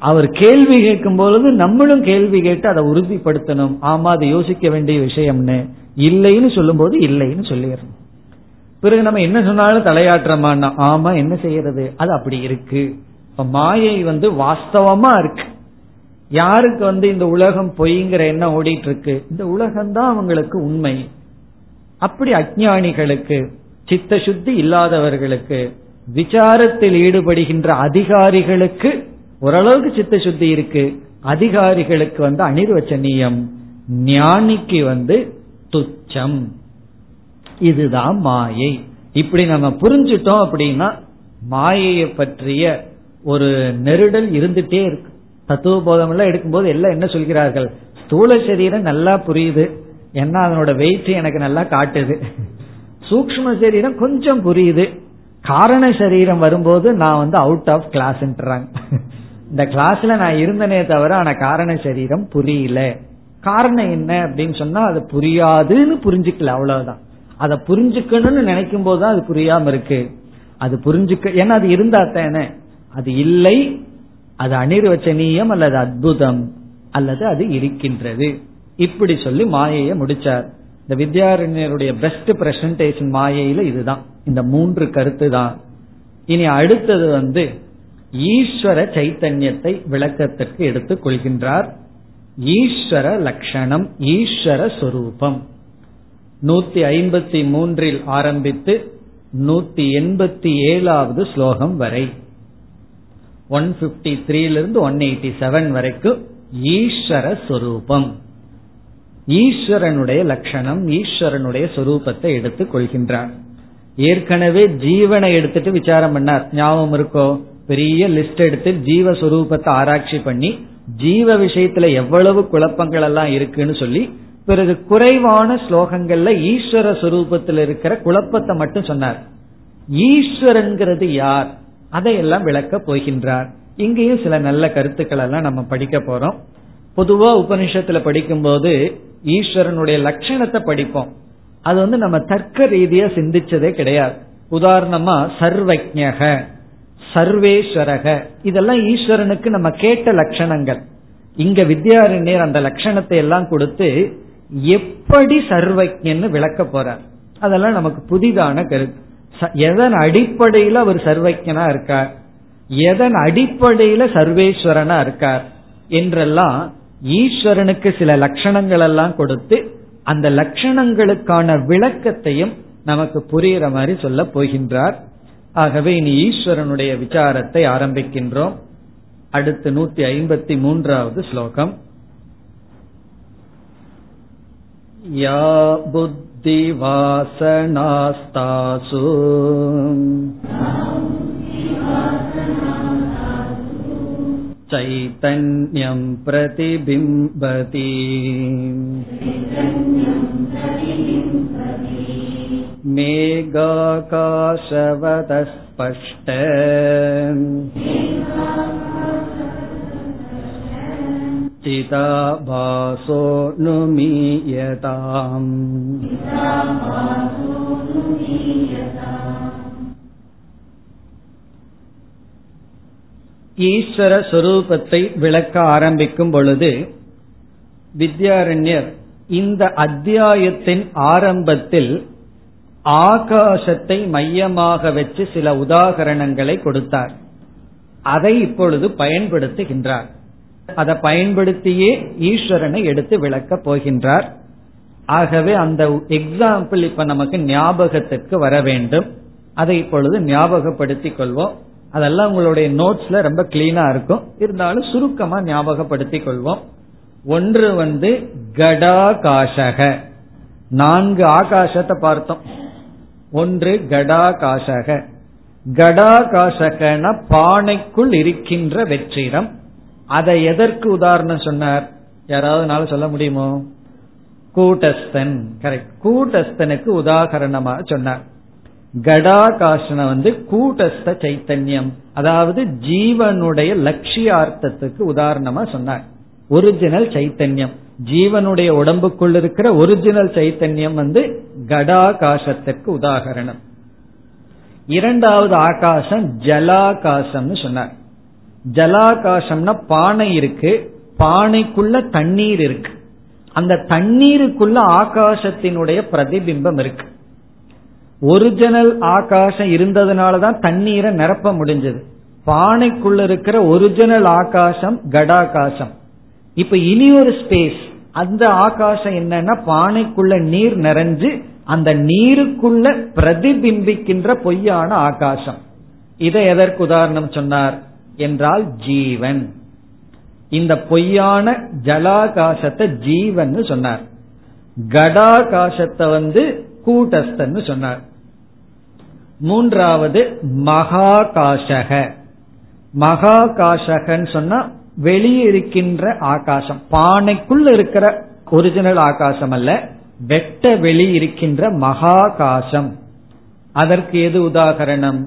S1: அவர் கேள்வி கேட்கும் பொழுது நம்மளும் கேள்வி கேட்டு அதை உறுதிப்படுத்தணும். ஆமா அதை யோசிக்க வேண்டிய விஷயம்னு இல்லைன்னு சொல்லும் போது இல்லைன்னு சொல்லிடணும். பிறகு நம்ம என்ன சொன்னாலும் தலையாற்றமானா ஆமா என்ன செய்யறது? அது அப்படி இருக்கு. இப்ப மாயை வந்து வாஸ்தவமா இருக்கு. யாருக்கு வந்து இந்த உலகம் பொய்ங்கிற எண்ணம் ஓடிட்டு இருக்கு இந்த உலகம் தான் அவங்களுக்கு உண்மை. அப்படி அஜானிகளுக்கு சித்த சுத்தி இல்லாதவர்களுக்கு விசாரத்தில் ஈடுபடுகின்ற அதிகாரிகளுக்கு ஓரளவுக்கு சித்த சுத்தி இருக்கு. அதிகாரிகளுக்கு வந்து அனிர்வச்சனீயம் ஞானிக்கு வந்து துச்சம். இதுதான் மாயை. இப்படி நம்ம புரிஞ்சுட்டோம் அப்படின்னா மாயையை பற்றிய ஒரு நெருடல் இருந்துட்டே இருக்கு. தத்துவ போதம் எல்லாம் எடுக்கும்போது எல்லாம் என்ன சொல்கிறார்கள்? ஸ்தூல சரீரம் நல்லா புரியுது. ஏன்னா அதனோட வெயிட் எனக்கு நல்லா காட்டுது. சூக்ம சரீரம் கொஞ்சம் புரியுது. காரண சரீரம் வரும்போது நான் வந்து அவுட் ஆஃப் கிளாஸ்ன்றாங்க இந்த கிளாஸ்ல நான் இருந்தனே தவிர ஆனா காரண சரீரம் புரியல. காரணம் என்ன அப்படின்னு சொன்னா அது புரியாதுன்னு புரிஞ்சுக்கல அவ்வளவுதான். அதை புரிஞ்சுக்கணும்னு நினைக்கும் போதுதான் அது புரியாம இருக்கு. அது புரிஞ்சுக்க ஏன்னா அது இருந்தா தானே. அது இல்லை அது அனிர்வச்சனீயம் அல்லது அற்புதம் அல்லது அது இருக்கின்றது. இப்படி சொல்லி மாயையை முடிச்சார். இந்த வித்யாரண்யருடைய பெஸ்ட் பிரசன்டேஷன் மாயையில இதுதான். இந்த மூன்று கருத்து தான் இனி அடுத்தது வந்து ஈஸ்வர சைத்தன்யத்தை விளக்கத்திற்கு எடுத்துக் கொள்கின்றார். ஈஸ்வர லட்சணம் ஈஸ்வர சொரூபம். நூத்தி ஐம்பத்தி மூன்றில் ஆரம்பித்து நூத்தி எண்பத்தி ஏழாவது ஸ்லோகம் வரை. ஒன் பிப்டி த்ரீலிருந்து ஒன் எயிட்டி செவன் வரைக்கும் ஈஸ்வர சொரூபம். ஈஸ்வரனுடைய லட்சணம் ஈஸ்வரனுடைய சொரூபத்தை எடுத்துக் கொள்கின்றார். ஏற்கனவே ஜீவனை எடுத்துட்டு விசாரம் பண்ணார். ஞாபகம் இருக்கோ? பெரிய லிஸ்ட் எடுத்து ஜீவஸ்வரூபத்தை ஆராய்ச்சி பண்ணி ஜீவ விஷயத்துல எவ்வளவு குழப்பங்கள் எல்லாம் இருக்குன்னு சொல்லி பிறகு குறைவான ஸ்லோகங்கள்ல ஈஸ்வர சுரூபத்தில் இருக்கிற குழப்பத்தை மட்டும் சொன்னார். ஈஸ்வரன்கிறது யார்? அதையெல்லாம் விளக்க போகின்றார். இங்கேயும் சில நல்ல கருத்துக்கள் எல்லாம் நம்ம படிக்க போறோம். பொதுவா உபனிஷத்துல படிக்கும்போது ஈஸ்வரனுடைய லட்சணத்தை படிப்போம். அது வந்து நம்ம தர்க்க ரீதியா சிந்திச்சதே கிடையாது. உதாரணமா சர்வஜக சர்வேஸ்வரக. இதெல்லாம் ஈஸ்வரனுக்கு நம்ம கேட்ட லட்சணங்கள். இங்க வித்யாரண்யர் அந்த லட்சணத்தை எல்லாம் கொடுத்து எப்படி சர்வஜன்னு விளக்க போறார். அதெல்லாம் நமக்கு புதிதான கருத்து. எதன் அடிப்படையில் அவர் சர்வஜனா இருக்கார்? எதன் அடிப்படையில சர்வேஸ்வரனா இருக்கார்? என்றெல்லாம் ஈஸ்வரனுக்கு சில லட்சணங்கள் எல்லாம் கொடுத்து அந்த லட்சணங்களுக்கான விளக்கத்தையும் நமக்கு புரிகிற மாதிரி சொல்ல போகின்றார். ஆகவே இனி ஈஸ்வரனுடைய விசாரத்தை ஆரம்பிக்கின்றோம் அடுத்து நூத்தி ஐம்பத்தி மூன்றாவது ஸ்லோகம் யா बुद्धिवासनास्तासु चैतन्यं प्रतिबिम्बति मेघाकाशवतः स्पष्ट चिताभासो नुमीयताम् ஈஸ்வர சுரூபத்தை விளக்க ஆரம்பிக்கும் பொழுது வித்யாரண்யர் இந்த அத்தியாயத்தின் ஆரம்பத்தில் ஆகாசத்தை மையமாக வச்சு சில உதாகரணங்களை கொடுத்தார். அதை இப்பொழுது பயன்படுத்துகின்றார். அதை பயன்படுத்தியே ஈஸ்வரனை எடுத்து விளக்கப் போகின்றார். ஆகவே அந்த எக்ஸாம்பிள் இப்ப நமக்கு ஞாபகத்திற்கு வர வேண்டும். அதை இப்பொழுது ஞாபகப்படுத்திக் கொள்வோம். அதெல்லாம் உங்களுடைய நோட்ஸ்ல ரொம்ப கிளீனா இருக்கும். இருந்தாலும் சுருக்கமா ஞாபகப்படுத்திக் கொள்வோம். ஒன்று வந்து கடாகாசக. நான்கு ஆகாசத்தை பார்த்தோம். ஒன்று கடாகாசக. கடாகாசகன பானைக்குள் இருக்கின்ற வெற்றிடம். அதை எதற்கு உதாரணம் சொன்னார்? யாராவது சொல்ல முடியுமோ? கூட்டஸ்தன். கரெக்ட் கூட்டஸ்தனுக்கு உதாகரணமாக சொன்னார். கடாகாசன வந்து கூட்டஸ்த சைத்தன்யம். அதாவது ஜீவனுடைய லட்சியார்த்தத்துக்கு உதாரணமா சொன்னார். ஒரிஜினல் சைத்தன்யம். ஜீவனுடைய உடம்புக்குள் இருக்கிற ஒரிஜினல் சைத்தன்யம் வந்து கடாகாசத்திற்கு உதாகரணம். இரண்டாவது ஆகாசம் ஜலாகாசம்னு சொன்னார். ஜலாகாசம்னா பானை இருக்கு பானைக்குள்ள தண்ணீர் இருக்கு. அந்த தண்ணீருக்குள்ள ஆகாசத்தினுடைய பிரதிபிம்பம் இருக்கு. ஒரிஜினல் ஆகாசம் இருந்ததுனாலதான் தண்ணீரை நிரப்ப முடிஞ்சது. பானைக்குள்ள இருக்கிற ஒரிஜினல் ஆகாசம் கடாகாசம். இப்ப இனி ஒரு ஸ்பேஸ் அந்த ஆகாசம் என்னன்னா பானைக்குள்ள நீர் நிறைஞ்சு அந்த நீருக்குள்ள பிரதிபிம்பிக்கின்ற பொய்யான ஆகாசம். இதை எதற்கு உதாரணம் சொன்னார்? என்றால் ஜீவன். இந்த பொய்யான ஜலாகாசத்தை ஜீவன் சொன்னார். கடாகாசத்தை வந்து கூட்டஸ்தன்னு சொன்னார். மூன்றாவது மகாகாஷக. மகாகாஷகன்னு சொன்னா வெளியே இருக்கின்ற ஆகாசம். பானைக்குள் இருக்கிற ஒரிஜினல் ஆகாசம் அல்ல வெட்ட வெளி இருக்கின்ற மகாகாசம். அதற்கு எது உதாகரணம்?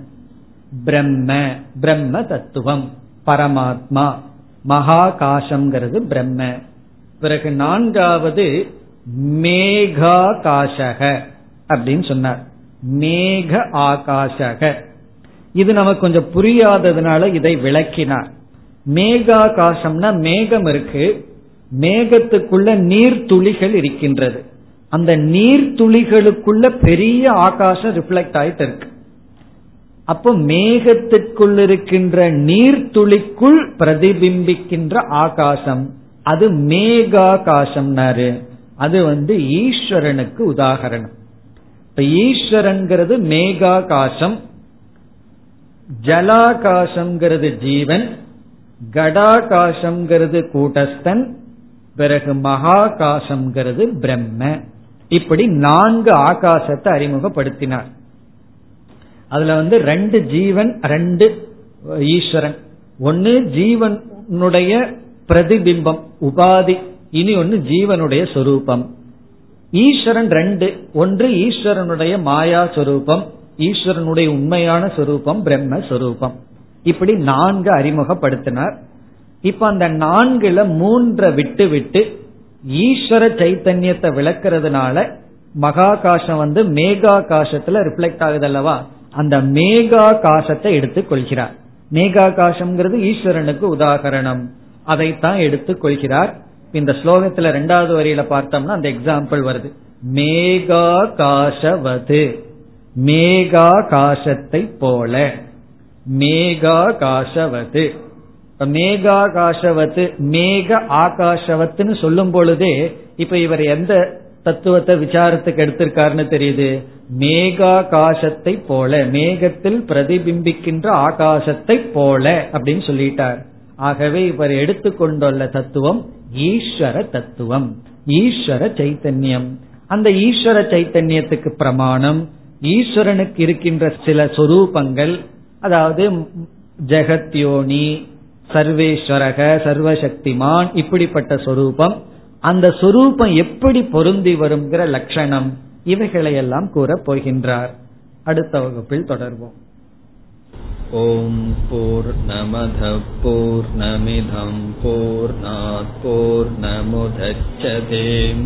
S1: பிரம்ம பிரம்ம தத்துவம் பரமாத்மா. மகாகாசம்ங்கிறது பிரம்ம. பிறகு நான்காவது மேகாகாசக அப்படின்னு சொன்னார். மேக ஆகாசக. இது நமக்கு கொஞ்சம் புரியாததுனால இதை விளக்கினார். மேகாகாசம்னா மேகம் இருக்கு. மேகத்துக்குள்ள நீர் துளிகள் இருக்கின்றது. அந்த நீர் துளிகளுக்குள்ள பெரிய ஆகாசம் ரிஃப்ளெக்ட் ஆயிட்டு இருக்கு. அப்போ மேகத்துக்குள் இருக்கின்ற நீர்த்துளிக்குள் பிரதிபிம்பிக்கின்ற ஆகாசம் அது மேகாகாசம்னாரு. அது வந்து ஈஸ்வரனுக்கு உதாகரணம். இப்ப ஈஸ்வரன்கிறது மேகாகாசம் ஜலாகாசம்ங்கிறது ஜீவன் கடாகாசம்ங்கிறது கூட்டஸ்தன் பிறகு மகாகாசம்ங்கிறது பிரம்ம. இப்படி நான்கு ஆகாசத்தை அறிமுகப்படுத்தினார். அதுல வந்து ரெண்டு ஜீவன் ரெண்டு ஈஸ்வரன். ஒன்னு ஜீவனுடைய பிரதிபிம்பம் உபாதி இனி ஒன்னு ஜீவனுடைய சொரூபம். ஈஸ்வரன் ரெண்டு ஒன்று ஈஸ்வரனுடைய மாயா சொரூபம் ஈஸ்வரனுடைய உண்மையான சொரூபம் பிரம்ம சொரூபம். இப்படி நான்கு அறிமுகப்படுத்தினார். இப்ப அந்த நான்குல மூன்றை விட்டு விட்டு ஈஸ்வர சைத்தன்யத்தை விளக்குறதுனால மகாகாசம் வந்து மேகாகாசத்துல ரிஃப்ளெக்ட் ஆகுது அல்லவா? அந்த மேகாகாசத்தை எடுத்துக் கொள்கிறார். மேகாகாசம்ங்கிறது ஈஸ்வரனுக்கு உதாகரணம். அதைத்தான் எடுத்துக் கொள்கிறார். இந்த ஸ்லோகத்துல ரெண்டாவது வரியில பார்த்தோம்னா அந்த எக்ஸாம்பிள் வருது. மேகா காசவது மேகா காசத்தை போல. மேகா காசவது மேகா காசவத்து மேக ஆகாசவத்துன்னு சொல்லும் பொழுதே இப்ப இவர் எந்த தத்துவத்தை விசாரத்துக்கு எடுத்திருக்காருன்னு தெரியுது? மேகாகாசத்தை போல மேகத்தில் பிரதிபிம்பிக்கின்ற ஆகாசத்தை போல அப்படின்னு சொல்லிட்டார். ஆகவே இவர் எடுத்துக்கொண்டுள்ள தத்துவம் ஈஸ்வர தத்துவம் ஈஸ்வர சைத்தன்யம். அந்த ஈஸ்வர சைத்தன்யத்துக்கு பிரமாணம் ஈஸ்வரனுக்கு இருக்கின்ற சில சொரூபங்கள் அதாவது ஜெகத்யோனி சர்வேஸ்வரக சர்வசக்திமான் இப்படிப்பட்ட சொரூபம். அந்த சொரூபம் எப்படி பொருந்தி வருங்கிற லட்சணம் இவைகளையெல்லாம் கூறப் போகின்றார். அடுத்த வகுப்பில் தொடர்வோம். ஓம் போர் நமத போர் நமிதம் போர் நமுதச்சதேம்